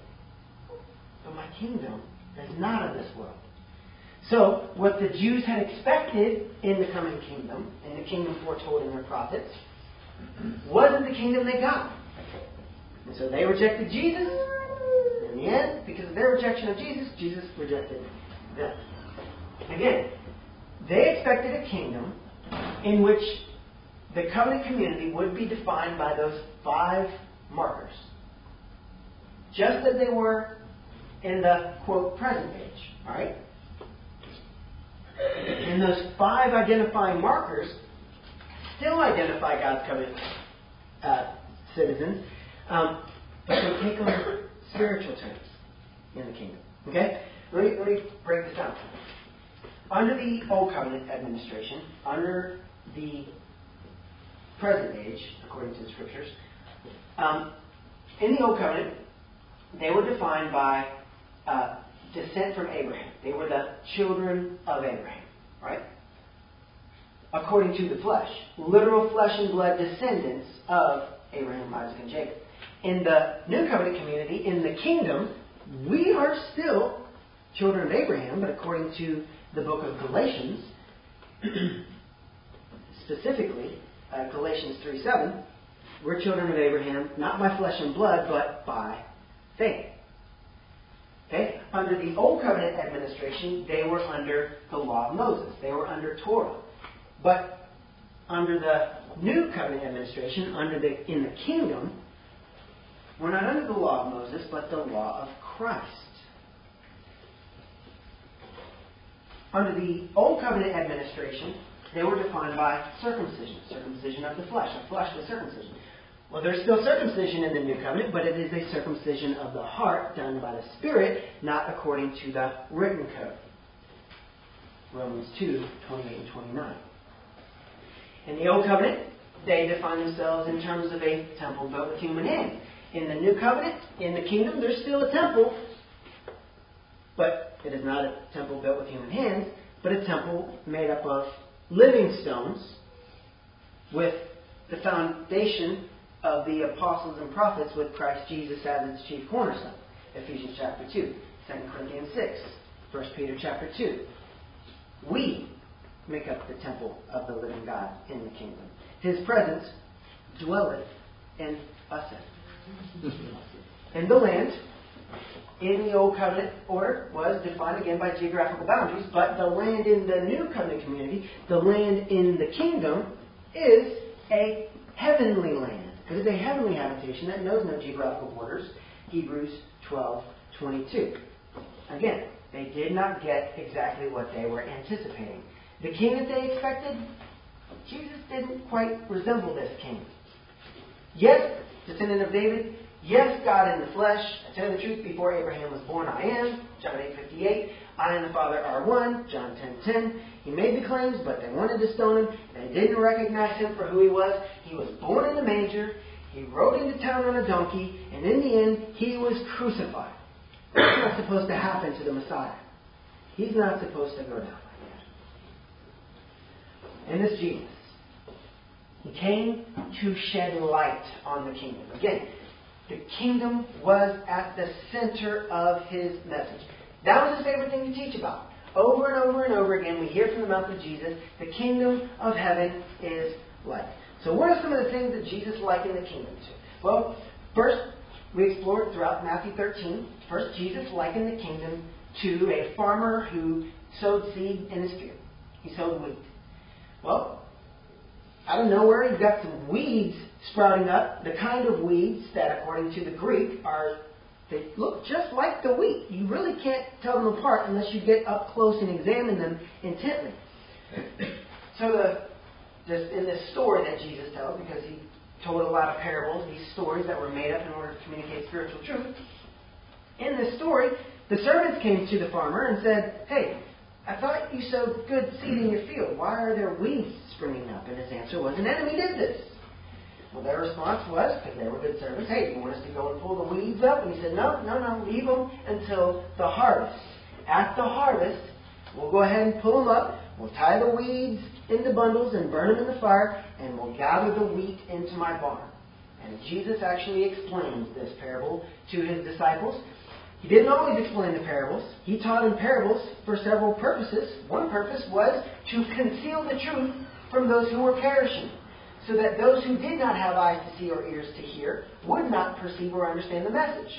[SPEAKER 2] But my kingdom is not of this world. So, what the Jews had expected in the coming kingdom, in the kingdom foretold in their prophets, wasn't the kingdom they got. And so they rejected Jesus. In the end, because of their rejection of Jesus, Jesus rejected them. Again, they expected a kingdom in which the covenant community would be defined by those five markers. Just as they were in the, quote, present age. All right? And those five identifying markers still identify God's covenant uh, citizens, um, but they take on spiritual terms in the kingdom. Okay? Let me, let me break this down. Under the Old Covenant administration, under the present age, according to the Scriptures, um, in the Old Covenant, they were defined by uh, descent from Abraham. They were the children of Abraham, right? According to the flesh. Literal flesh and blood descendants of Abraham, Isaac, and Jacob. In the New Covenant community, in the kingdom, we are still children of Abraham, but according to the book of Galatians, specifically, uh, Galatians 3 7, we're children of Abraham, not by flesh and blood, but by faith. Okay? Under the Old Covenant administration, they were under the law of Moses. They were under Torah. But under the New Covenant administration, under the in the kingdom, we're not under the law of Moses, but the law of Christ. Under the Old Covenant administration, they were defined by circumcision, circumcision of the flesh, a fleshly circumcision. Well, there's still circumcision in the new covenant, but it is a circumcision of the heart done by the Spirit, not according to the written code. Romans 2 28 and 29. In the Old Covenant, they define themselves in terms of a temple built with human hands. In the New Covenant, in the kingdom, there's still a temple, but it is not a temple built with human hands, but a temple made up of living stones with the foundation of the apostles and prophets with Christ Jesus as its chief cornerstone. Ephesians chapter 2, 2 Corinthians 6, 1 Peter chapter 2. We make up the temple of the living God in the kingdom. His presence dwelleth in us. In the land, in the Old Covenant order, was defined again by geographical boundaries, but the land in the New Covenant community, the land in the kingdom, is a heavenly land. It is a heavenly habitation that knows no geographical borders. Hebrews 12 22. Again, they did not get exactly what they were anticipating. The king that they expected, Jesus didn't quite resemble this king. Yes, descendant of David. Yes, God in the flesh. I tell you the truth, before Abraham was born, I am. John 8 58. I and the Father are one. John 10 10. He made the claims, but they wanted to stone him. They didn't recognize him for who he was. He was born in a manger. He rode into town on a donkey, and in the end, he was crucified. That's not supposed to happen to the Messiah. He's not supposed to go down like that. And this Jesus, he came to shed light on the kingdom. Again, the kingdom was at the center of his message. That was his favorite thing to teach about. Over and over and over again, we hear from the mouth of Jesus, the kingdom of heaven is like. So, what are some of the things that Jesus likened the kingdom to? Well, first, we explored throughout Matthew 13. First, Jesus likened the kingdom to a farmer who sowed seed in his field. He sowed wheat. Well, out of nowhere, you've got some weeds sprouting up, the kind of weeds that, according to the Greek, are they look just like the wheat. You really can't tell them apart unless you get up close and examine them intently. So the this, in this story that Jesus tells, because he told a lot of parables, these stories that were made up in order to communicate spiritual truth. In this story, the servants came to the farmer and said, Hey, I thought you sowed good seed in your field. Why are there weeds springing up? And his answer was, An enemy did this. Well, their response was, because they were good servants, Hey, you want us to go and pull the weeds up? And he said, No, no, no, leave them until the harvest. At the harvest, we'll go ahead and pull them up. We'll tie the weeds into bundles and burn them in the fire, and we'll gather the wheat into my barn. And Jesus actually explains this parable to his disciples. He didn't always explain the parables. He taught in parables for several purposes. One purpose was to conceal the truth from those who were perishing, so that those who did not have eyes to see or ears to hear would not perceive or understand the message.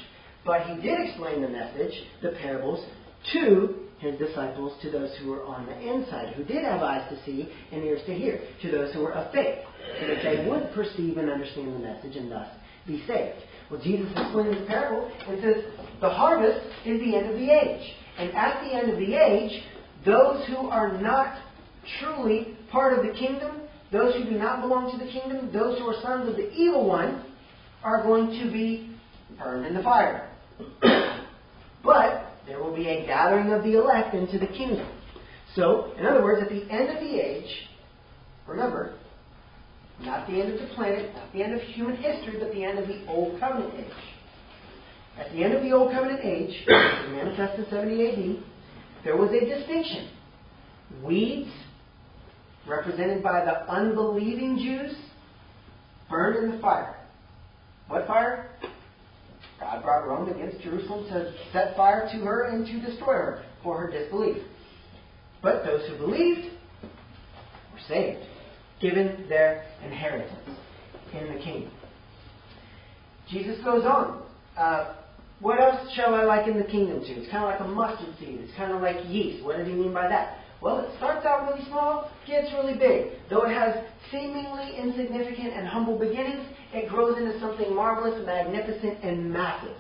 [SPEAKER 2] But he did explain the message, the parables, to his disciples, to those who were on the inside, who did have eyes to see and ears to hear, to those who were of faith, so that they would perceive and understand the message and thus be saved. Well, Jesus explains this parable and says the harvest is the end of the age. And at the end of the age, those who are not truly part of the kingdom, those who do not belong to the kingdom, those who are sons of the evil one, are going to be burned in the fire. but there will be a gathering of the elect into the kingdom. So, in other words, at the end of the age, remember, not the end of the planet, not the end of human history, but the end of the Old Covenant age. At the end of the Old Covenant age, manifest in 70 AD, there was a distinction. Weeds, represented by the unbelieving Jews, burned in the fire. What fire? God brought Rome against Jerusalem to set fire to her and to destroy her for her disbelief. But those who believed were saved, given their inheritance in the kingdom. Jesus goes on. Uh, what else shall I liken the kingdom to? It's kind of like a mustard seed. It's kind of like yeast. What did he mean by that? Well, it starts out really small, gets really big. Though it has seemingly insignificant and humble beginnings, it grows into something marvelous, magnificent, and massive.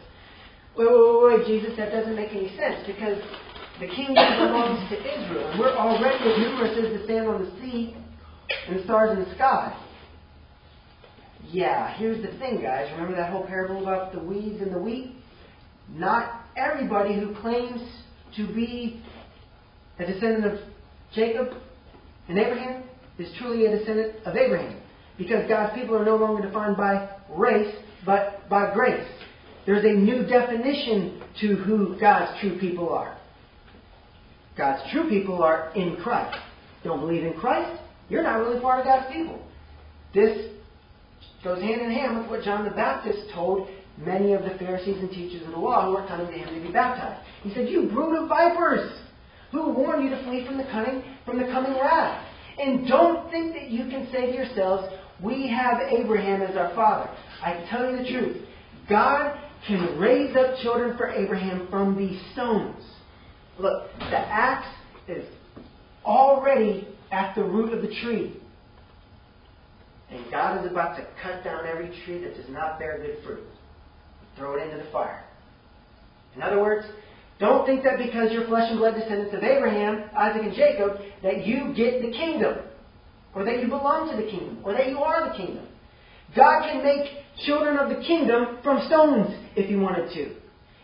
[SPEAKER 2] Wait, wait, wait, wait, Jesus, that doesn't make any sense because the kingdom belongs to Israel. We're already as numerous as the sand on the sea and the stars in the sky. Yeah, here's the thing, guys. Remember that whole parable about the weeds and the wheat? Not everybody who claims to be a descendant of Jacob and Abraham is truly a descendant of Abraham. Because God's people are no longer defined by race, but by grace. There's a new definition to who God's true people are. God's true people are in Christ. don't believe in Christ, you're not really part of God's people. This goes hand in hand with what John the Baptist told many of the Pharisees and teachers of the law who were coming to him to be baptized. He said, You brood of vipers! Who warned you to flee from the cunning, from the coming wrath? And don't think that you can say to yourselves, We have Abraham as our father. I tell you the truth. God can raise up children for Abraham from these stones. Look, the axe is already at the root of the tree. And God is about to cut down every tree that does not bear good fruit. Throw it into the fire. In other words, don't think that because you're flesh and blood descendants of Abraham, Isaac, and Jacob, that you get the kingdom, or that you belong to the kingdom, or that you are the kingdom. God can make children of the kingdom from stones if he wanted to.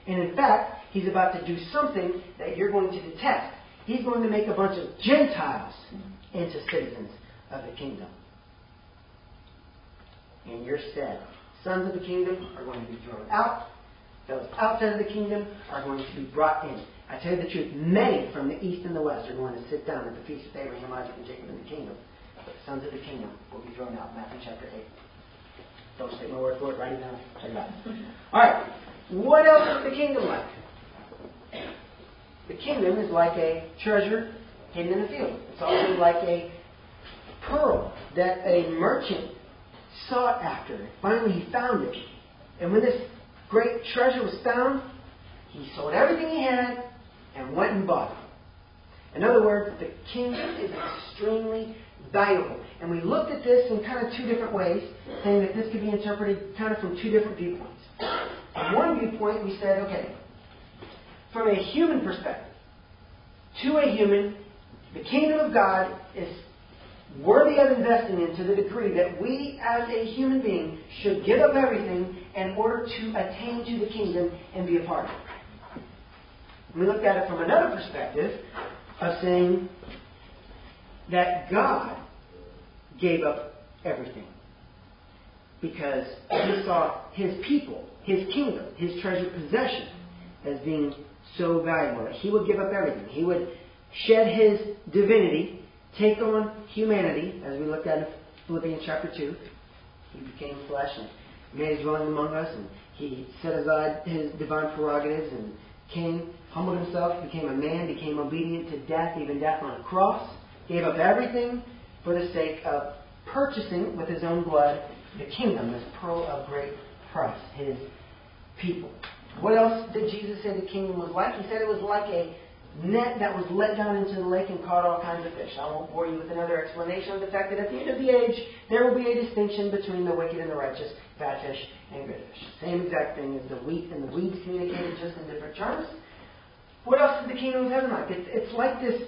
[SPEAKER 2] And in fact, he's about to do something that you're going to detest. He's going to make a bunch of Gentiles into citizens of the kingdom. In your stead, sons of the kingdom are going to be thrown out. Those outside of the kingdom are going to be brought in. I tell you the truth, many from the east and the west are going to sit down at the feast of Abraham, Isaac, and Jacob in the kingdom. But the sons of the kingdom will be thrown out. Matthew chapter 8. Don't take my word for it. Write it down. Check it out. All right. What else is the kingdom like? The kingdom is like a treasure hidden in a field. It's also like a pearl that a merchant sought after. Finally, he found it. And when this great treasure was found, he sold everything he had and went and bought it. In other words, the kingdom is extremely valuable. And we looked at this in kind of two different ways, saying that this could be interpreted kind of from two different viewpoints. From one viewpoint, we said, okay, from a human perspective, to a human, the kingdom of God is worthy of investing in to the degree that we as a human being should give up everything in order to attain to the kingdom and be a part of it. We looked at it from another perspective of saying that God gave up everything because he saw his people, his kingdom, his treasured possession as being so valuable that he would give up everything. He would shed his divinity take on humanity, as we looked at in Philippians chapter 2. He became flesh and made his dwelling among us, and he set aside his divine prerogatives and came, humbled himself, became a man, became obedient to death, even death on a cross, gave up everything for the sake of purchasing with his own blood the kingdom, this pearl of great price, his people. What else did Jesus say the kingdom was like? He said it was like a net that was let down into the lake and caught all kinds of fish. I won't bore you with another explanation of the fact that at the end of the age, there will be a distinction between the wicked and the righteous, bad fish and good fish. Same exact thing as the wheat and the weeds communicated just in different terms. What else is the kingdom of heaven like? It's, it's like this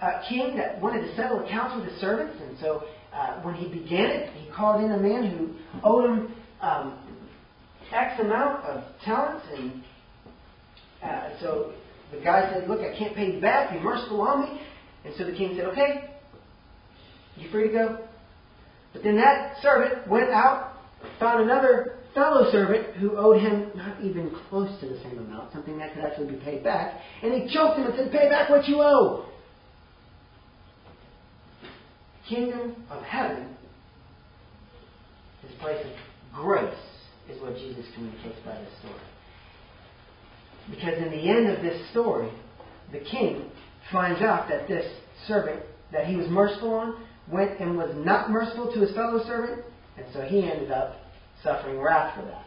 [SPEAKER 2] uh, king that wanted to settle accounts with his servants, and so uh, when he began it, he called in a man who owed him um, X amount of talents, and uh, so the guy said, Look, I can't pay you back. Be merciful on me. And so the king said, Okay, you're free to go. But then that servant went out, found another fellow servant who owed him not even close to the same amount, something that could actually be paid back. And he choked him and said, Pay back what you owe. Kingdom of heaven is a place of grace, is what Jesus communicates by this story. Because in the end of this story, the king finds out that this servant that he was merciful on went and was not merciful to his fellow servant, and so he ended up suffering wrath for that.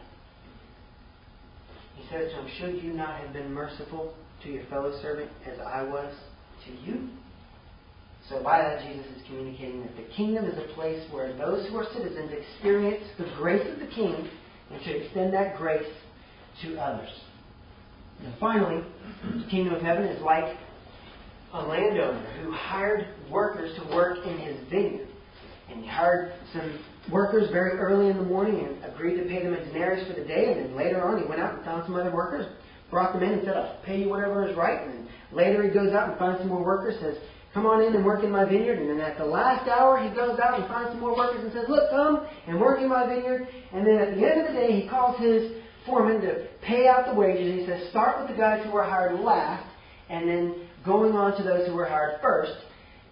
[SPEAKER 2] He says to him, Should you not have been merciful to your fellow servant as I was to you? So by that, Jesus is communicating that the kingdom is a place where those who are citizens experience the grace of the king and should extend that grace to others. And finally, the kingdom of heaven is like a landowner who hired workers to work in his vineyard. And he hired some workers very early in the morning and agreed to pay them a denarius for the day. And then later on, he went out and found some other workers, brought them in and said, I'll pay you whatever is right. And then later he goes out and finds some more workers, says, Come on in and work in my vineyard. And then at the last hour, he goes out and finds some more workers and says, Look, come and work in my vineyard. And then at the end of the day, he calls his foreman to pay out the wages. He says, Start with the guys who were hired last, and then going on to those who were hired first.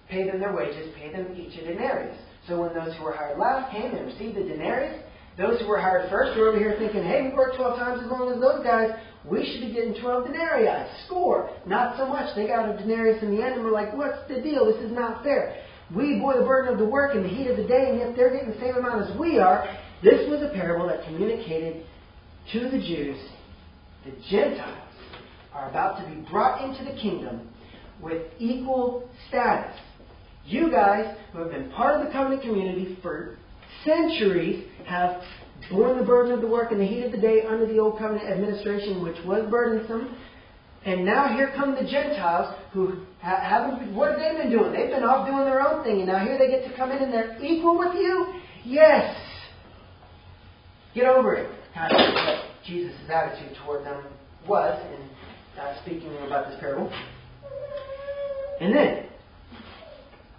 [SPEAKER 2] pay them their wages, pay them each a denarius. So when those who were hired last came and received the denarius, those who were hired first were over here thinking, hey, we worked 12 times as long as those guys. We should be getting 12 denarii. Score. Not so much. They got a denarius in the end and we're like, what's the deal? This is not fair. We bore the burden of the work in the heat of the day, and yet they're getting the same amount as we are. This was a parable that communicated to the Jews the Gentiles are about to be brought into the kingdom with equal status. You guys, who have been part of the covenant community for centuries, have borne the burden of the work in the heat of the day under the old covenant administration, which was burdensome. And now here come the Gentiles who haven't. What have they been doing? They've been off doing their own thing, and now here they get to come in and they're equal with you. Yes. Get over it. Kind of Jesus' attitude toward them was in uh, speaking about this parable. And then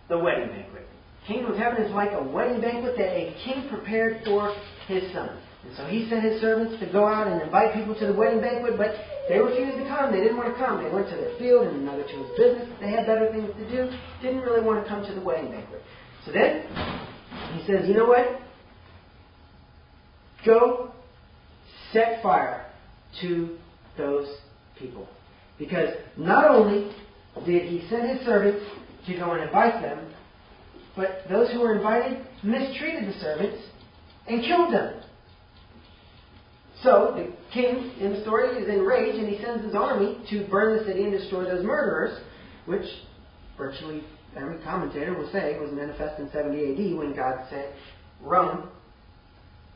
[SPEAKER 2] the wedding banquet. Kingdom of heaven is like a wedding banquet that a king prepared for his son. And so he sent his servants to go out and invite people to the wedding banquet, but they refused to come. They didn't want to come. They went to their field and another to his business. They had better things to do. Didn't really want to come to the wedding banquet. So then he says, you know what? Go set fire to those people. Because not only did he send his servants to go and invite them, but those who were invited mistreated the servants and killed them. So the king in the story is enraged and he sends his army to burn the city and destroy those murderers, which virtually every commentator will say was manifest in 70 AD when God sent Rome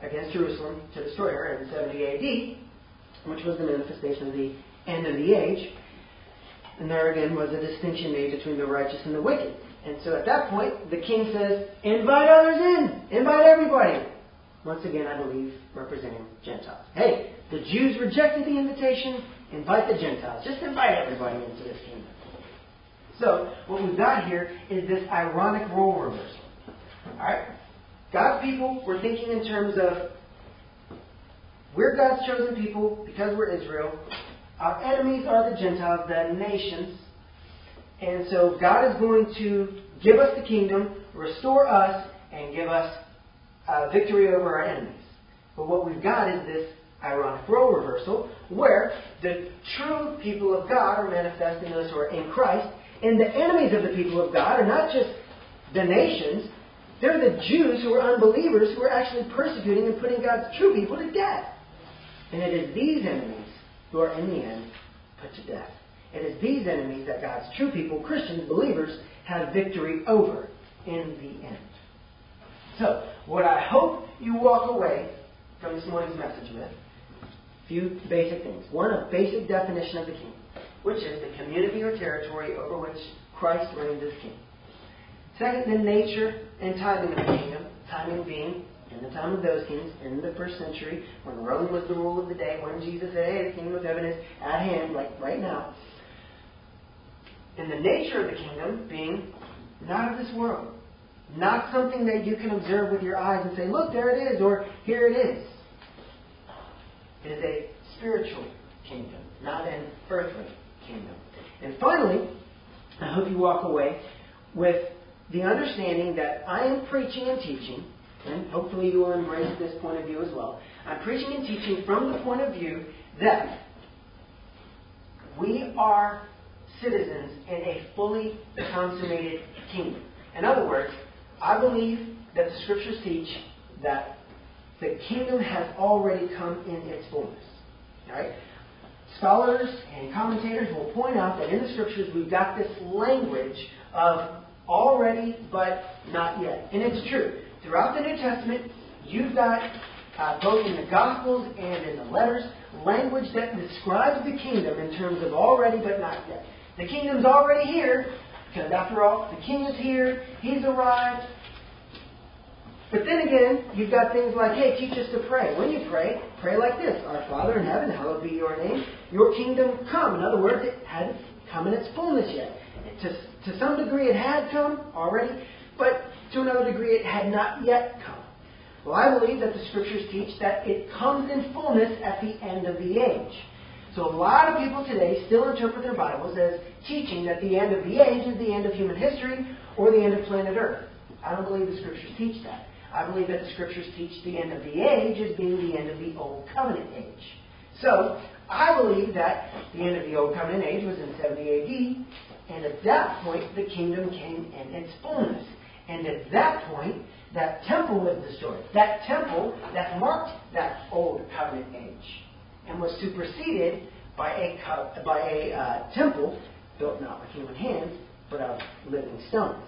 [SPEAKER 2] against Jerusalem to destroy her in 70 AD, which was the manifestation of the end of the age. And there again was a distinction made between the righteous and the wicked. And so at that point, the king says, invite others in. Invite everybody. Once again, I believe, representing Gentiles. Hey, the Jews rejected the invitation. Invite the Gentiles. Just invite everybody into this kingdom. So, what we've got here is this ironic role reversal. Alright? God's people were thinking in terms of we're God's chosen people because we're Israel. Our enemies are the Gentiles, the nations. And so God is going to give us the kingdom, restore us, and give us uh, victory over our enemies. But what we've got is this ironic role reversal where the true people of God are manifesting those who are in Christ, and the enemies of the people of God are not just the nations, they're the Jews who are unbelievers who are actually persecuting and putting God's true people to death. And it is these enemies who are in the end put to death. It is these enemies that God's true people, Christians, believers, have victory over in the end. So, what I hope you walk away from this morning's message with, a few basic things. One, a basic definition of the kingdom, which is the community or territory over which Christ reigns as king. Second, the nature and timing of the kingdom, timing being in the time of those kings, in the first century, when Rome was the rule of the day, when Jesus said, hey, the kingdom of heaven is at hand, like right now. And the nature of the kingdom being not of this world. Not something that you can observe with your eyes and say, look, there it is, or here it is. It is a spiritual kingdom, not an earthly kingdom. And finally, I hope you walk away with the understanding that I am preaching and teaching, and hopefully you will embrace this point of view as well. I'm preaching and teaching from the point of view that we are citizens in a fully consummated kingdom. In other words, I believe that the scriptures teach that the kingdom has already come in its fullness. Right? Scholars and commentators will point out that in the scriptures we've got this language of already but not yet. And it's true. Throughout the New Testament, you've got, uh, both in the Gospels and in the letters, language that describes the kingdom in terms of already but not yet. The kingdom's already here, because after all, the king is here, he's arrived. But then again, you've got things like, hey, teach us to pray. When you pray, pray like this Our Father in heaven, hallowed be your name. Your kingdom come. In other words, it hadn't come in its fullness yet. To, to some degree, it had come already, but to another degree, it had not yet come. Well, I believe that the scriptures teach that it comes in fullness at the end of the age. So a lot of people today still interpret their Bibles as teaching that the end of the age is the end of human history or the end of planet Earth. I don't believe the scriptures teach that. I believe that the scriptures teach the end of the age as being the end of the Old Covenant age. So, I believe that the end of the Old Covenant age was in 70 AD, and at that point, the kingdom came in its fullness. And at that point, that temple was destroyed. That temple that marked that Old Covenant age and was superseded by a, by a uh, temple built not with human hands, but of living stones.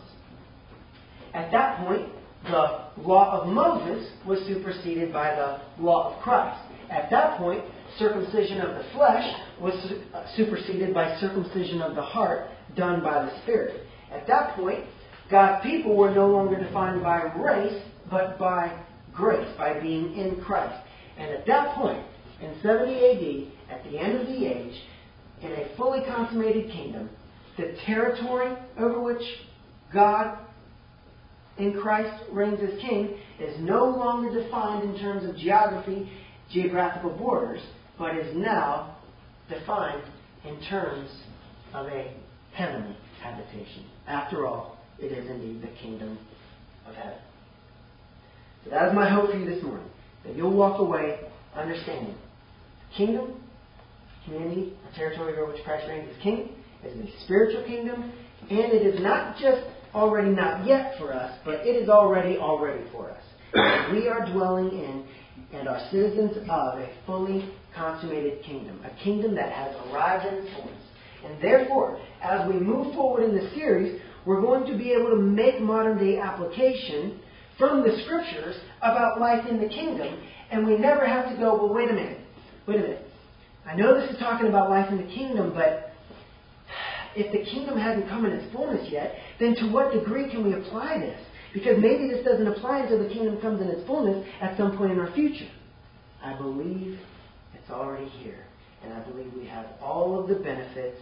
[SPEAKER 2] At that point, the law of Moses was superseded by the law of Christ. At that point, circumcision of the flesh was uh, superseded by circumcision of the heart done by the Spirit. At that point, God's people were no longer defined by race, but by grace, by being in Christ. And at that point, in 70 AD, at the end of the age, in a fully consummated kingdom, the territory over which God in Christ reigns as king is no longer defined in terms of geography, geographical borders, but is now defined in terms of a heavenly habitation. After all, it is indeed the kingdom of heaven. So that is my hope for you this morning, that you'll walk away understanding the kingdom, community, or territory over which Christ reigns as king, is a spiritual kingdom, and it is not just already not yet for us, but it is already already for us. we are dwelling in and are citizens of a fully consummated kingdom, a kingdom that has arrived in its fullness. And therefore, as we move forward in the series, we're going to be able to make modern day application from the scriptures about life in the kingdom, and we never have to go, well, wait a minute, wait a minute. I know this is talking about life in the kingdom, but if the kingdom hasn't come in its fullness yet, then to what degree can we apply this? Because maybe this doesn't apply until the kingdom comes in its fullness at some point in our future. I believe it's already here. And I believe we have all of the benefits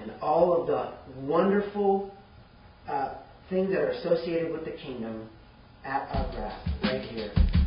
[SPEAKER 2] and all of the wonderful uh, things that are associated with the kingdom at our grasp.